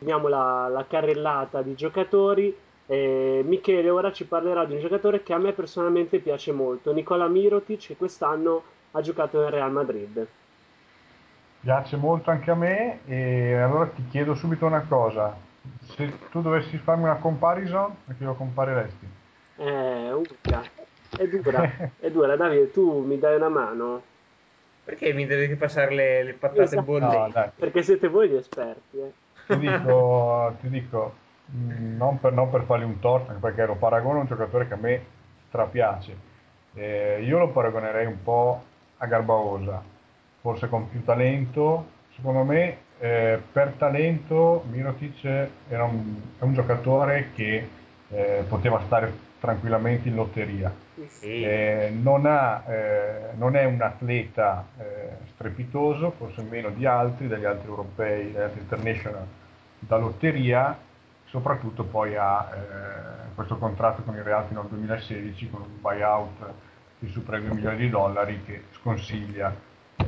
abbiamo la, la carrellata di giocatori. Eh, Michele ora ci parlerà di un giocatore che a me personalmente piace molto, Nicola Mirotic, che quest'anno ha giocato nel Real Madrid. Piace molto anche a me e allora ti chiedo subito una cosa, se tu dovessi farmi una comparison, a chi lo compareresti? Eh, urca, è dura, è dura, Davide, tu mi dai una mano? Perché mi devi passare le, le patate esatto. bollenti? No, Perché siete voi gli esperti, eh ti dico, ti dico non, per, non per fargli un torto, perché lo paragono a un giocatore che a me strapiace. Eh, io lo paragonerei un po' a Garbaosa, forse con più talento. Secondo me, eh, per talento, Mirotic era un, è un giocatore che eh, poteva stare tranquillamente in lotteria. Sì. Eh, non, ha, eh, non, è un atleta eh, strepitoso, forse meno di altri, dagli altri europei, dagli altri international da lotteria, soprattutto poi ha eh, questo contratto con il Real fino al 2016 con un buyout di supera i 2 milioni di dollari che sconsiglia eh,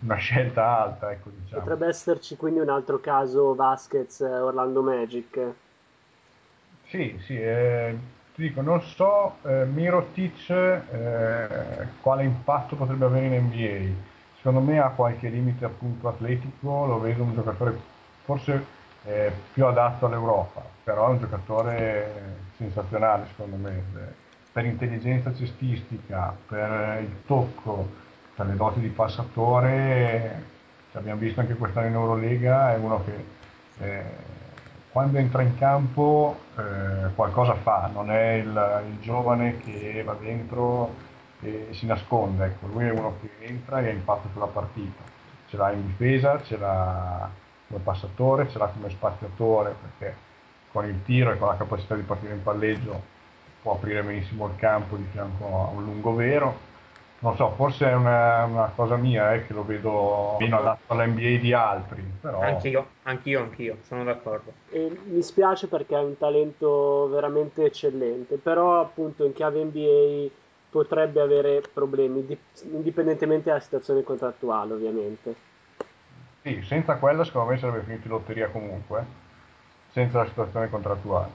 una scelta alta. Ecco, diciamo. Potrebbe esserci quindi un altro caso Vasquez Orlando Magic. Sì, sì, eh, ti dico, non so eh, Mirotic eh, quale impatto potrebbe avere in NBA. Secondo me ha qualche limite appunto atletico, lo vedo un giocatore forse eh, più adatto all'Europa, però è un giocatore sensazionale secondo me, per intelligenza cestistica, per il tocco, per le doti di passatore, abbiamo visto anche quest'anno in Eurolega, è uno che eh, quando entra in campo eh, qualcosa fa, non è il, il, giovane che va dentro e si nasconde, ecco, lui è uno che entra e ha impatto sulla partita, ce l'ha in difesa, ce l'ha come passatore, ce l'ha come spaziatore perché con il tiro e con la capacità di partire in palleggio può aprire benissimo il campo di fianco a un lungo vero non so, forse è una, una cosa mia eh, che lo vedo meno adatto all'NBA di altri. Però... Anch'io, anch'io, anch'io, sono d'accordo. E mi spiace perché ha un talento veramente eccellente, però appunto in chiave NBA potrebbe avere problemi, indipendentemente dalla situazione contrattuale ovviamente. Sì, senza quella secondo me sarebbe finito in lotteria comunque, senza la situazione contrattuale.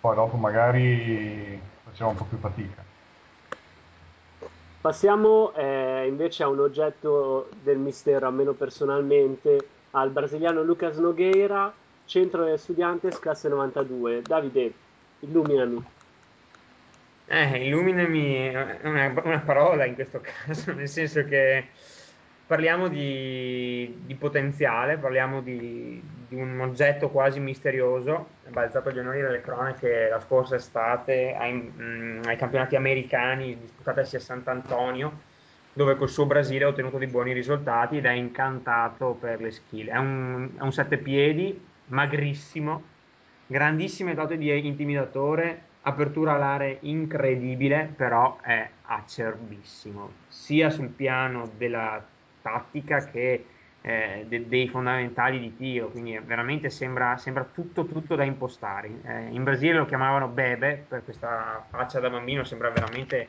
Poi dopo magari facciamo un po' più fatica. Passiamo eh, invece a un oggetto del mistero, almeno personalmente, al brasiliano Lucas Nogueira, centro del Studiantes, classe 92. Davide, illuminami. Eh, illuminami è una, una, parola in questo caso, nel senso che parliamo di, di potenziale, parliamo di, di un oggetto quasi misterioso, balzato agli onori delle cronache la scorsa estate ai, mh, ai campionati americani disputati a Sant'Antonio, dove col suo Brasile ha ottenuto dei buoni risultati ed è incantato per le skill. È un, è un sette piedi, magrissimo, grandissime doti di intimidatore, apertura alare incredibile, però è acerbissimo, sia sul piano della tattica che eh, de- dei fondamentali di tiro, quindi veramente sembra, sembra tutto, tutto da impostare. Eh, in Brasile lo chiamavano Bebe, per questa faccia da bambino sembra veramente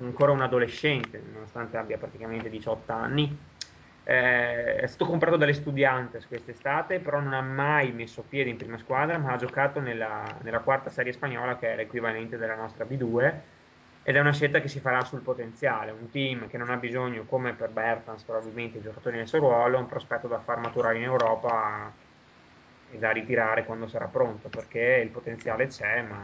ancora un adolescente, nonostante abbia praticamente 18 anni. Eh, è stato comprato dalle Studiantes quest'estate, però non ha mai messo piede in prima squadra, ma ha giocato nella, nella quarta serie spagnola, che è l'equivalente della nostra B2, ed è una scelta che si farà sul potenziale, un team che non ha bisogno, come per Bertans probabilmente, di giocatori nel suo ruolo, un prospetto da far maturare in Europa e da ritirare quando sarà pronto, perché il potenziale c'è, ma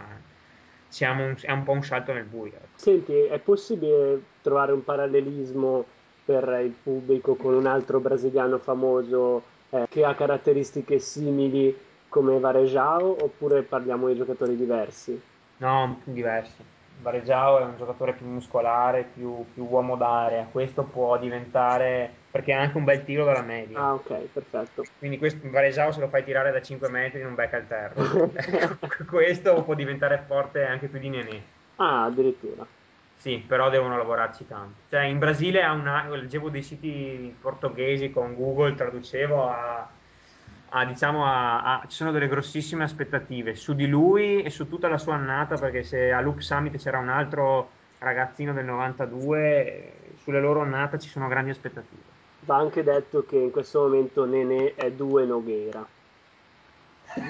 siamo un, è un po' un salto nel buio. ecco. Senti, è possibile trovare un parallelismo per il pubblico con un altro brasiliano famoso eh, che ha caratteristiche simili come Varejao oppure parliamo di giocatori diversi? No, diverso. Varejao è un giocatore più muscolare, più, più uomo d'area. Questo può diventare perché ha anche un bel tiro dalla media. Ah, ok, perfetto. Quindi questo, Varejao se lo fai tirare da 5 metri non becca il terra. questo può diventare forte anche più di Nenè. Ah, addirittura. Sì, però devono lavorarci tanto. Cioè, in Brasile ha una, leggevo dei siti portoghesi con Google, traducevo a, a, diciamo a, a- ci sono delle grossissime aspettative su di lui e su tutta la sua annata, perché se a Loop Summit c'era un altro ragazzino del 92, eh, sulle loro annate ci sono grandi aspettative. Va anche detto che in questo momento Nenè è due Noghera.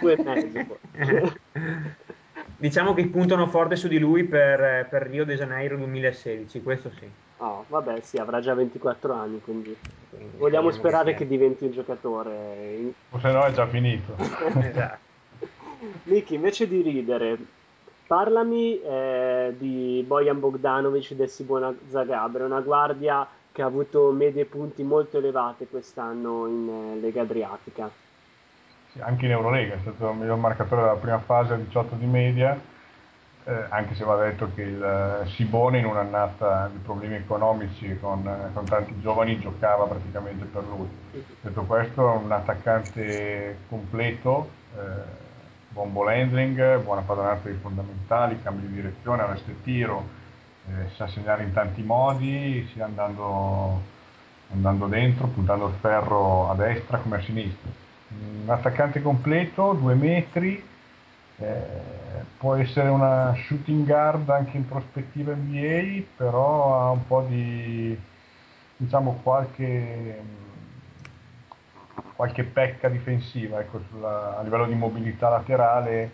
Due e mezzo. Diciamo che puntano forte su di lui per, per Rio de Janeiro 2016, questo sì. Oh, vabbè, sì, avrà già 24 anni, quindi Quindi vogliamo sperare che diventi un giocatore. in- O se no è già finito. Esatto. Miki, invece di ridere, parlami eh, di Bojan Bogdanovic del Sibona Zagabria, una guardia che ha avuto medie punti molto elevate quest'anno in eh, Lega Adriatica. Sì, anche in Eurolega è stato il miglior marcatore della prima fase a 18 di media, eh, anche se va detto che il eh, Sibone in un'annata di problemi economici con, eh, con tanti giovani giocava praticamente per lui. Detto questo, è un attaccante completo, eh, buon ball handling, buona padronanza dei fondamentali, cambio di direzione, arresto e tiro, eh, sa segnare in tanti modi, sia andando, andando dentro, puntando il ferro a destra come a sinistra. Un attaccante completo, due metri, eh, può essere una shooting guard anche in prospettiva NBA, però ha un po' di, diciamo, qualche, qualche pecca difensiva ecco, sulla- a livello di mobilità laterale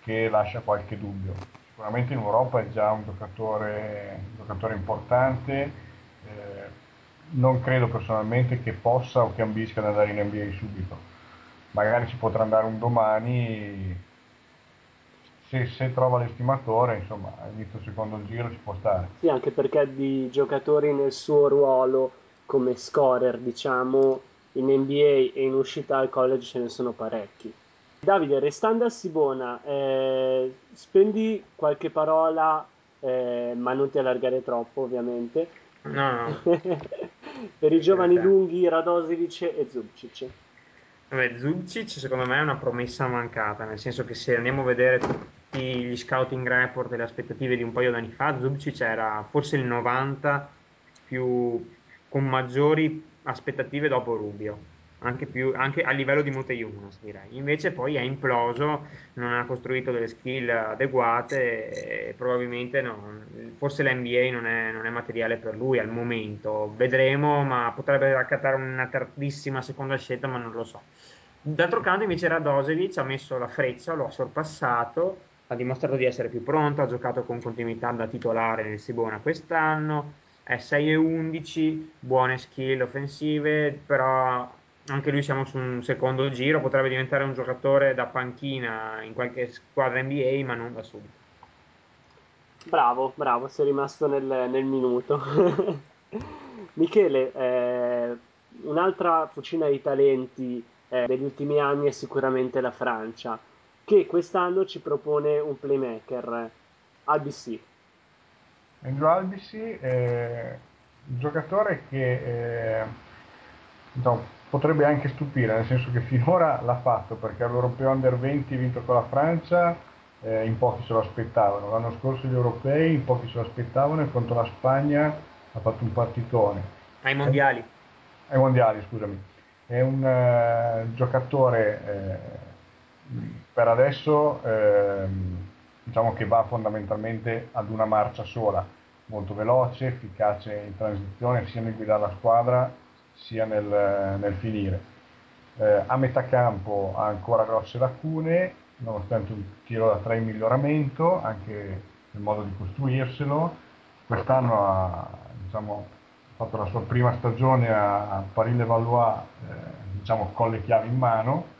che lascia qualche dubbio. Sicuramente in Europa è già un giocatore, un giocatore importante, eh, non credo personalmente che possa o che ambisca ad andare in NBA subito. Magari ci potrà andare un domani, se, se trova l'estimatore, insomma, all'inizio secondo giro ci può stare. Sì, anche perché di giocatori nel suo ruolo come scorer, diciamo, in NBA e in uscita al college ce ne sono parecchi. Davide, restando a Sibona, eh, spendi qualche parola, eh, ma non ti allargare troppo, ovviamente, No, no. per i giovani lunghi Radosevic e Zubcic. Vabbè, Zubcic secondo me è una promessa mancata, nel senso che se andiamo a vedere tutti gli scouting report e le aspettative di un paio d'anni fa, Zubcic era forse il 90 più, con maggiori aspettative dopo Rubio, anche, più, anche a livello di Muteyunas direi. Invece poi è imploso, non ha costruito delle skill adeguate e probabilmente no, forse l'NBA non è, non è materiale per lui al momento, vedremo, ma potrebbe accattare una tardissima seconda scelta, ma non lo so. D'altro canto invece Radosevic ha messo la freccia, lo ha sorpassato, ha dimostrato di essere più pronto, ha giocato con continuità da titolare nel Sibona quest'anno, è 6 e 11, buone skill offensive, però anche lui siamo su un secondo giro, potrebbe diventare un giocatore da panchina in qualche squadra NBA, ma non da subito. Bravo, bravo, sei rimasto nel, nel minuto. Michele, eh, un'altra fucina di talenti eh, degli ultimi anni è sicuramente la Francia, che quest'anno ci propone un playmaker, ABC. Andrew Albisi è un giocatore che eh, diciamo, potrebbe anche stupire, nel senso che finora l'ha fatto perché all'Europeo Under 20 vinto con la Francia, eh, in pochi se lo aspettavano. L'anno scorso gli europei in pochi se lo aspettavano e contro la Spagna ha fatto un partitone. Ai mondiali. Ai mondiali, scusami. È un eh, giocatore eh, per adesso ehm, diciamo che va fondamentalmente ad una marcia sola, molto veloce, efficace in transizione sia nel guidare la squadra sia nel, nel finire. Eh, a metà campo ha ancora grosse lacune, nonostante un tiro da tre in miglioramento, anche nel modo di costruirselo. Quest'anno ha diciamo, fatto la sua prima stagione a, a Paris-Levallois, eh, diciamo con le chiavi in mano.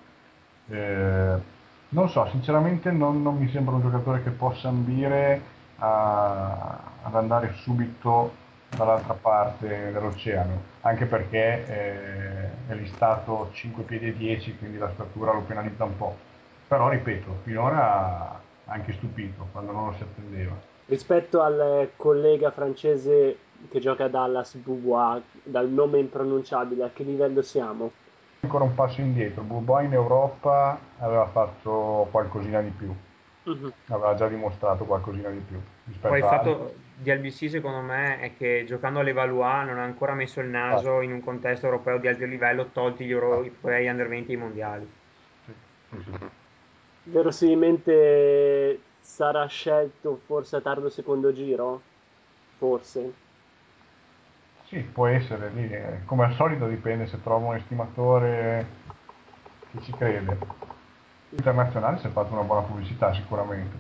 Eh, non so, sinceramente non, non, mi sembra un giocatore che possa ambire a, ad andare subito dall'altra parte dell'oceano, anche perché eh, è listato 5 piedi e 10, quindi la statura lo penalizza un po'. Però ripeto, finora ha anche stupito quando non lo si attendeva. Rispetto al collega francese che gioca a Dallas, Boubois, dal nome impronunciabile, a che livello siamo? Ancora un passo indietro, Boubois in Europa aveva fatto qualcosina di più, uh-huh. aveva già dimostrato qualcosina di più. Poi il fatto di LBC secondo me è che giocando all'Evalua non ha ancora messo il naso ah. in un contesto europeo di alto livello, tolti gli europei under 20 e i mondiali. Sì. Sì. Verosimilmente sarà scelto forse a tardo secondo giro? Forse. Sì, può essere lì, come al solito dipende se trovo un estimatore che ci crede. Internazionale si è fatto una buona pubblicità sicuramente.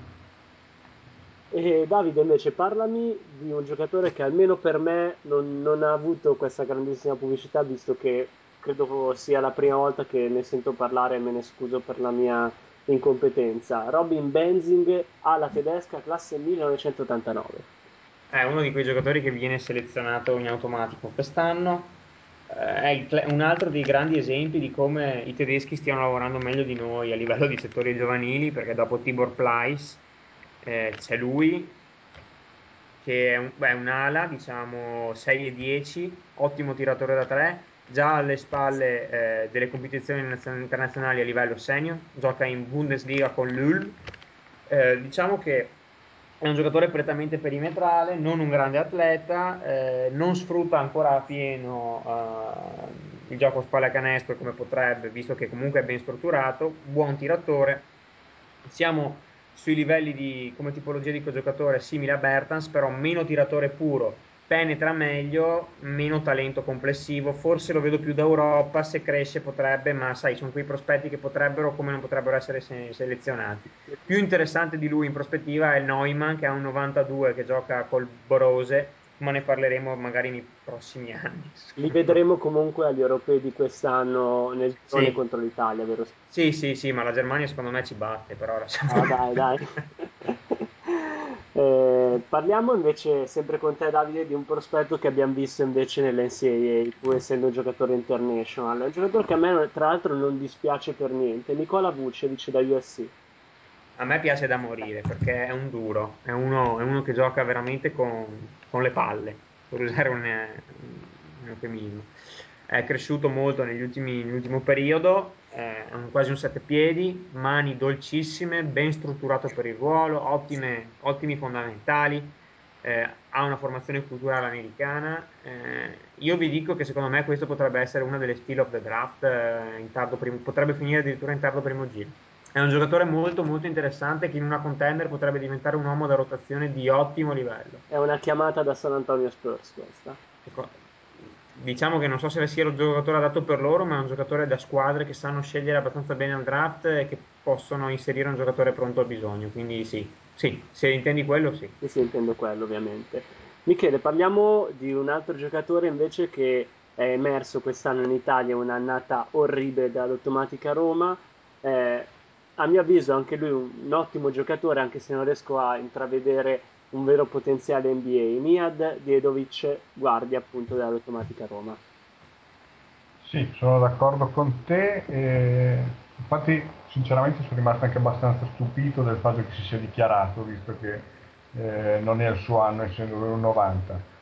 E Davide invece parlami di un giocatore che almeno per me non, non, ha avuto questa grandissima pubblicità visto che credo sia la prima volta che ne sento parlare e me ne scuso per la mia incompetenza. Robin Benzing alla tedesca classe 1989 è uno di quei giocatori che viene selezionato in automatico quest'anno. Eh, è un altro dei grandi esempi di come i tedeschi stiano lavorando meglio di noi a livello di settori giovanili, perché dopo Tibor Pleiss eh, c'è lui, che è, un, beh, un'ala, diciamo 6 e 10, ottimo tiratore da 3, già alle spalle eh, delle competizioni internazionali a livello senior, gioca in Bundesliga con l'Ulm. Eh, diciamo che è un giocatore prettamente perimetrale, non un grande atleta, eh, non sfrutta ancora a pieno eh, il gioco canestro come potrebbe, visto che comunque è ben strutturato, buon tiratore. Siamo sui livelli di, come tipologia di giocatore simile a Bertans, però meno tiratore puro, penetra meglio, meno talento complessivo, forse lo vedo più d'Europa, se cresce potrebbe, ma sai, sono quei prospetti che potrebbero come non potrebbero essere se- selezionati. Più interessante di lui in prospettiva è Neumann che ha un 92 che gioca col Borose, ma ne parleremo magari nei prossimi anni. Li vedremo comunque agli europei di quest'anno nel girone Sì. contro l'Italia, vero? Sì, sì, sì, ma la Germania secondo me ci batte, però lasciamo Ah, dai, dai. Eh, parliamo invece sempre con te Davide di un prospetto che abbiamo visto invece nell'NCAA, tu essendo un giocatore international, un giocatore che a me tra l'altro non dispiace per niente, Nicola Vucevic da USC. A me piace da morire perché è un duro, è uno, è uno che gioca veramente con, con le palle, per usare un eufemismo. È cresciuto molto negli ultimi, nell'ultimo periodo, eh, quasi un sette piedi, mani dolcissime, ben strutturato per il ruolo, ottime, ottimi fondamentali, eh, ha una formazione culturale americana. Eh, io vi dico che secondo me questo potrebbe essere una delle steal of the draft, eh, in tardo primo, potrebbe finire addirittura in tardo primo giro. È un giocatore molto molto interessante che in una contender potrebbe diventare un uomo da rotazione di ottimo livello. È una chiamata da San Antonio Spurs questa. Ecco, diciamo che non so se sia lo giocatore adatto per loro, ma è un giocatore da squadre che sanno scegliere abbastanza bene al draft e che possono inserire un giocatore pronto al bisogno. Quindi sì, sì, se intendi quello sì. Sì, sì, intendo quello ovviamente. Michele, parliamo di un altro giocatore invece che è emerso quest'anno in Italia, un'annata orribile dall'Automatica Roma. Eh, a mio avviso anche lui un ottimo giocatore, anche se non riesco a intravedere un vero potenziale NBA. Niad Diedovic, guardia appunto dell'Automatica Roma. Sì, sono d'accordo con te. E... Infatti, sinceramente, sono rimasto anche abbastanza stupito del fatto che si sia dichiarato, visto che eh, non è il suo anno, essendo lui un 90.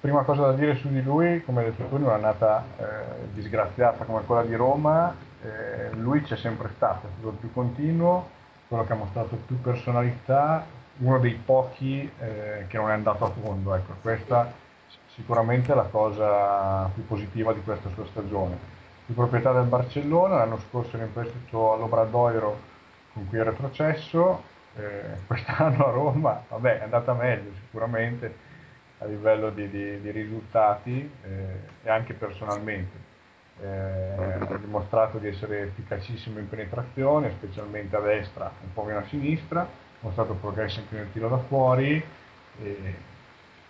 Prima cosa da dire su di lui, come hai detto tu, in un'annata eh, disgraziata come quella di Roma, eh, lui c'è sempre stato, è stato il più continuo, quello che ha mostrato più personalità, uno dei pochi eh, che non è andato a fondo. Ecco, questa sicuramente è la cosa più positiva di questa sua stagione. Di proprietà del Barcellona, l'anno scorso era in prestito all'Obradoiro con cui è retrocesso, eh, quest'anno a Roma, vabbè, è andata meglio sicuramente a livello di, di, di risultati eh, e anche personalmente. Eh, ha dimostrato di essere efficacissimo in penetrazione, specialmente a destra, un po' meno a sinistra, mostrato progresso anche nel tiro da fuori. E,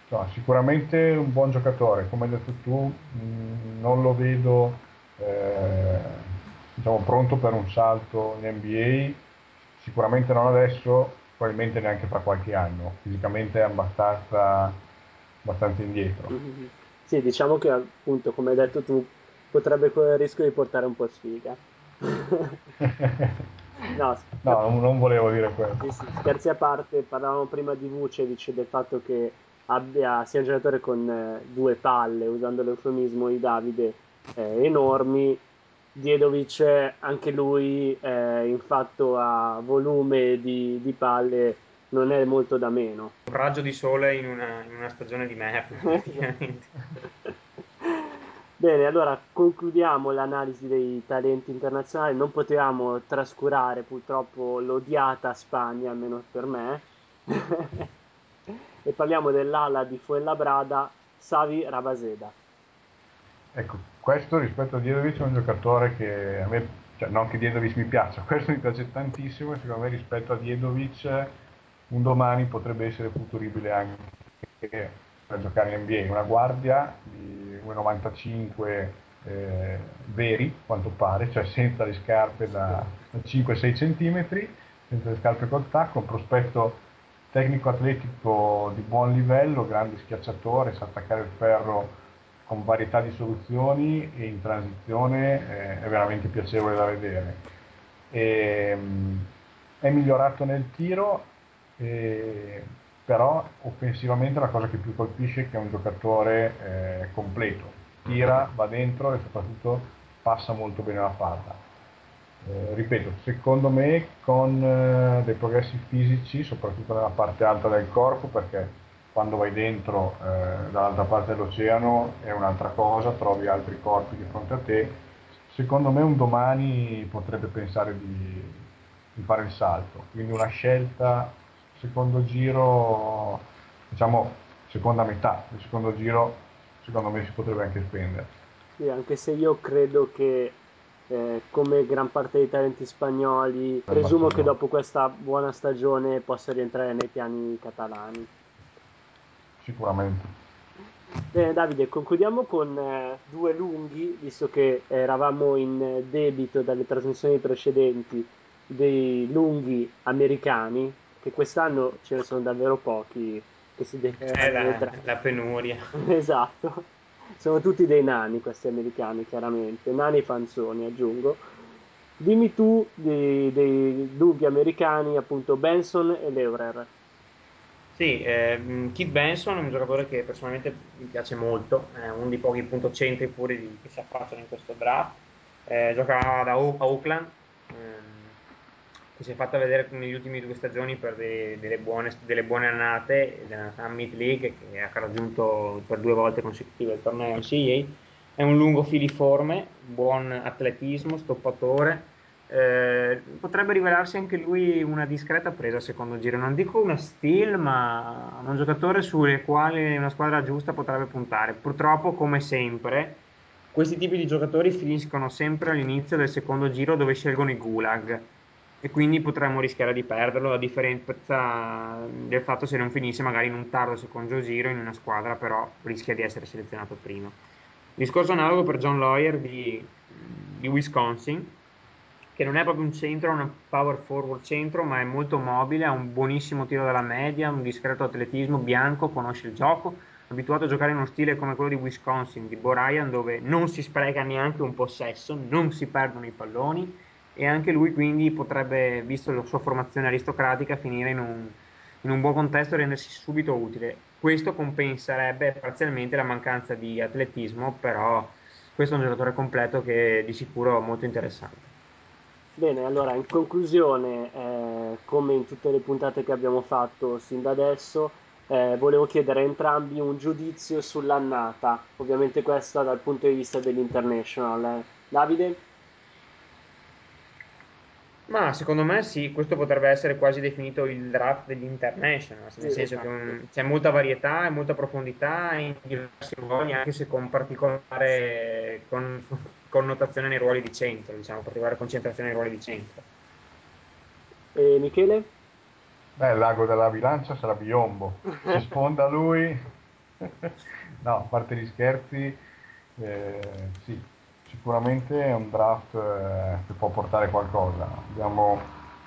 insomma, sicuramente un buon giocatore, come hai detto tu, mh, non lo vedo eh, diciamo, pronto per un salto in NBA, sicuramente non adesso, probabilmente neanche fra qualche anno. Fisicamente è abbastanza, abbastanza indietro. Mhm. Sì, diciamo che appunto, come hai detto tu, potrebbe correre il rischio di portare un po' sfiga. No, No, non, non volevo dire Sì, questo. sì, scherzi a parte, parlavamo prima di Vucevic del fatto che abbia sia un giocatore con eh, due palle, usando l'eufemismo di Davide, eh, enormi. Diedovic, anche lui, eh, in fatto a volume di, di palle, non è molto da meno. Un raggio di sole in una, in una stagione di merda, praticamente. Bene, allora concludiamo l'analisi dei talenti internazionali. Non potevamo trascurare purtroppo l'odiata Spagna, almeno per me. e parliamo dell'ala di Fuenlabrada, Savi Rabaseda. Ecco, questo rispetto a Diedovic è un giocatore che a me, cioè non che Diedovic mi piaccia, questo mi piace tantissimo e secondo me rispetto a Diedovic un domani potrebbe essere futuribile anche per giocare in NBA, una guardia di 1,95 eh, veri, quanto pare, cioè senza le scarpe da, da 5-6 cm, senza le scarpe col tacco, un prospetto tecnico-atletico di buon livello, grande schiacciatore, sa attaccare il ferro con varietà di soluzioni e in transizione eh, è veramente piacevole da vedere. E, mh, è migliorato nel tiro, eh, però offensivamente la cosa che più colpisce è che è un giocatore eh, completo, tira, va dentro e soprattutto passa molto bene la palla. Eh, ripeto, secondo me con eh, dei progressi fisici, soprattutto nella parte alta del corpo, perché quando vai dentro eh, dall'altra parte dell'oceano è un'altra cosa, trovi altri corpi di fronte a te. Secondo me un domani potrebbe pensare di, di fare il salto, quindi una scelta secondo giro, diciamo seconda metà del secondo giro, secondo me si potrebbe anche spendere. Sì, anche se io credo che, eh, come gran parte dei talenti spagnoli, presumo che dopo questa buona stagione possa rientrare nei piani catalani. Sicuramente. Bene, Davide, concludiamo con eh, due lunghi, visto che eravamo in debito dalle trasmissioni precedenti dei lunghi americani, che quest'anno ce ne sono davvero pochi che si al la, draft. la penuria. Esatto, sono tutti dei nani questi americani, chiaramente, nani e fanzoni, aggiungo. Dimmi tu dei, dei lunghi americani, appunto Benson e Leurer. Sì, ehm, Kit Benson è un giocatore che personalmente mi piace molto, è uno dei pochi punto centri pure di- che si affacciano in questo draft. Eh, gioca da a Oakland, ehm, che si è fatta vedere negli ultimi due stagioni per de- delle, buone, delle buone annate della Summit League, che ha raggiunto per due volte consecutive il torneo NCAA. È un lungo filiforme, buon atletismo, stoppatore. Eh, potrebbe rivelarsi anche lui una discreta presa al secondo giro. Non dico una steal, ma un giocatore sulle quali una squadra giusta potrebbe puntare. Purtroppo, come sempre, questi tipi di giocatori finiscono sempre all'inizio del secondo giro dove scelgono i gulag e quindi potremmo rischiare di perderlo a differenza del fatto se non finisse magari in un tardo secondo giro in una squadra però rischia di essere selezionato prima. Discorso analogo per John Lawyer di, di Wisconsin, che non è proprio un centro, un power forward centro, ma è molto mobile, ha un buonissimo tiro dalla media, un discreto atletismo, bianco, conosce il gioco, abituato a giocare in uno stile come quello di Wisconsin, di Bo Ryan, dove non si spreca neanche un possesso, non si perdono i palloni e anche lui quindi potrebbe, visto la sua formazione aristocratica, finire in un, in un buon contesto e rendersi subito utile. Questo compenserebbe parzialmente la mancanza di atletismo, però questo è un giocatore completo che è di sicuro molto interessante. Bene, allora in conclusione, eh, come in tutte le puntate che abbiamo fatto sin da adesso, eh, volevo chiedere a entrambi un giudizio sull'annata, ovviamente questa dal punto di vista dell'International. eh. Davide? Ma secondo me sì, questo potrebbe essere quasi definito il draft degli international, nel Sì, senso esatto. che um, c'è molta varietà e molta profondità in diversi ruoli, anche se con particolare con, connotazione nei ruoli di centro, diciamo, particolare concentrazione nei ruoli di centro. E Michele? Beh, il lago della bilancia sarà Biombo. Si sfonda lui. no, a parte gli scherzi, eh, sì, sicuramente è un draft eh, che può portare qualcosa. Abbiamo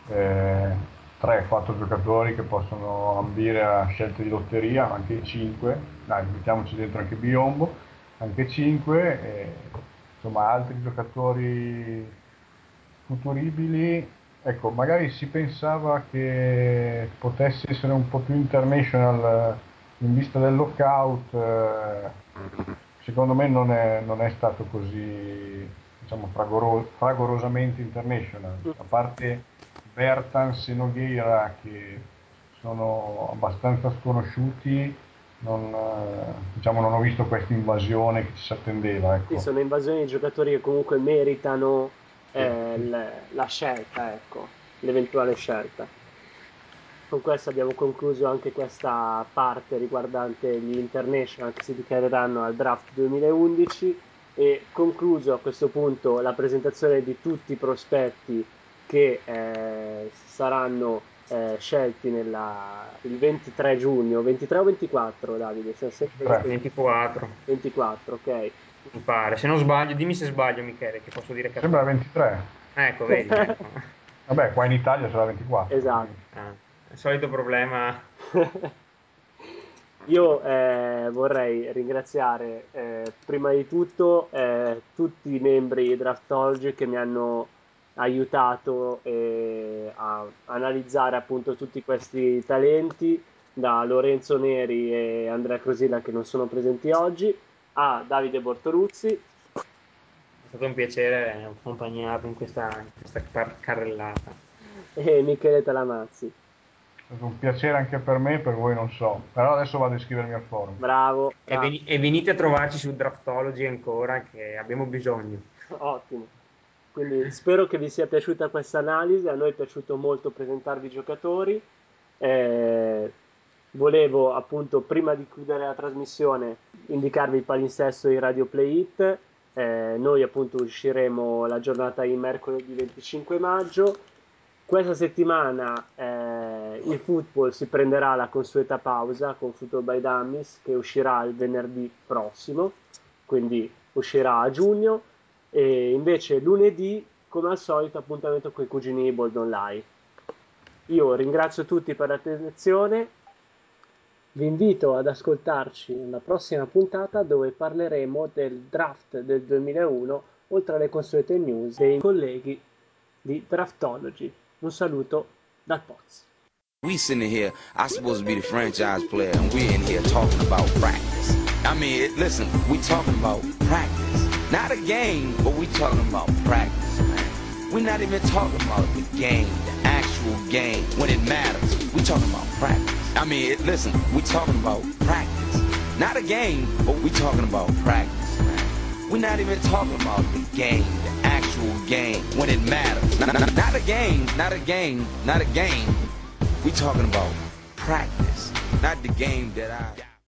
eh, 3-4 giocatori che possono ambire a scelte di lotteria, anche 5, dai, mettiamoci dentro anche Biombo, anche 5, e, insomma altri giocatori futuribili. Ecco, magari si pensava che potesse essere un po' più international eh, in vista del lockout, eh, secondo me non è, non è stato così diciamo, fragoro- fragorosamente international, a parte Bertans e Nogueira che sono abbastanza sconosciuti, non, diciamo, non ho visto questa invasione che ci si attendeva. Ecco. Sì, sono invasioni di giocatori che comunque meritano eh, la scelta, ecco, l'eventuale scelta. Con questo abbiamo concluso anche questa parte riguardante gli international che si dichiareranno al draft 2011 e concluso a questo punto la presentazione di tutti i prospetti che eh, saranno eh, scelti nella- il 23 giugno, 23 o 24 Davide? 23. 24, 24, ok. mi pare. Se non sbaglio, dimmi se sbaglio Michele, che posso dire che... Sembra 23. Ecco, vedi. ecco. Vabbè, qua in Italia sarà 24. Esatto. Ah, il solito problema Io eh, vorrei ringraziare eh, prima di tutto eh, tutti i membri di Draftology che mi hanno aiutato eh, a analizzare appunto tutti questi talenti, da Lorenzo Neri e Andrea Crosilla che non sono presenti oggi, a Davide Bortoluzzi, È stato un piacere accompagnarvi in questa, in questa carrellata. e Michele Talamazzi. È stato un piacere anche per me, per voi non so. Però adesso vado a iscrivermi al forum. Bravo, E, veni- e venite a trovarci su Draftology ancora, che abbiamo bisogno. Ottimo. Quindi spero che vi sia piaciuta questa analisi, a noi è piaciuto molto presentarvi i giocatori. Eh, volevo appunto, prima di chiudere la trasmissione, indicarvi il palinsesto di Radio Play It. Eh, noi appunto usciremo la giornata di mercoledì 25 maggio. Questa settimana eh, il football si prenderà la consueta pausa con Football by Dummies che uscirà il venerdì prossimo, quindi uscirà a giugno. E invece lunedì, come al solito, appuntamento con i cugini di Boldon Live. Io ringrazio tutti per l'attenzione. Vi invito ad ascoltarci nella prossima puntata dove parleremo del draft del 2001, oltre alle consuete news dei colleghi di Draftology. Un saluto dal Poz. We sitting here, I supposed to be the franchise player, and we're in here talking about practice. I mean, it, listen, we talking about practice. Not a game, but we talking about practice, man. We're not even talking about the game, the actual game, when it matters. We talking about practice. I mean, it, listen, we talking about practice. Not a game, but we talking about practice, man. We're not even talking about the game, actual game, when it matters. Not, not- not a game, not a game, not a game. We talking about practice, not the game that I.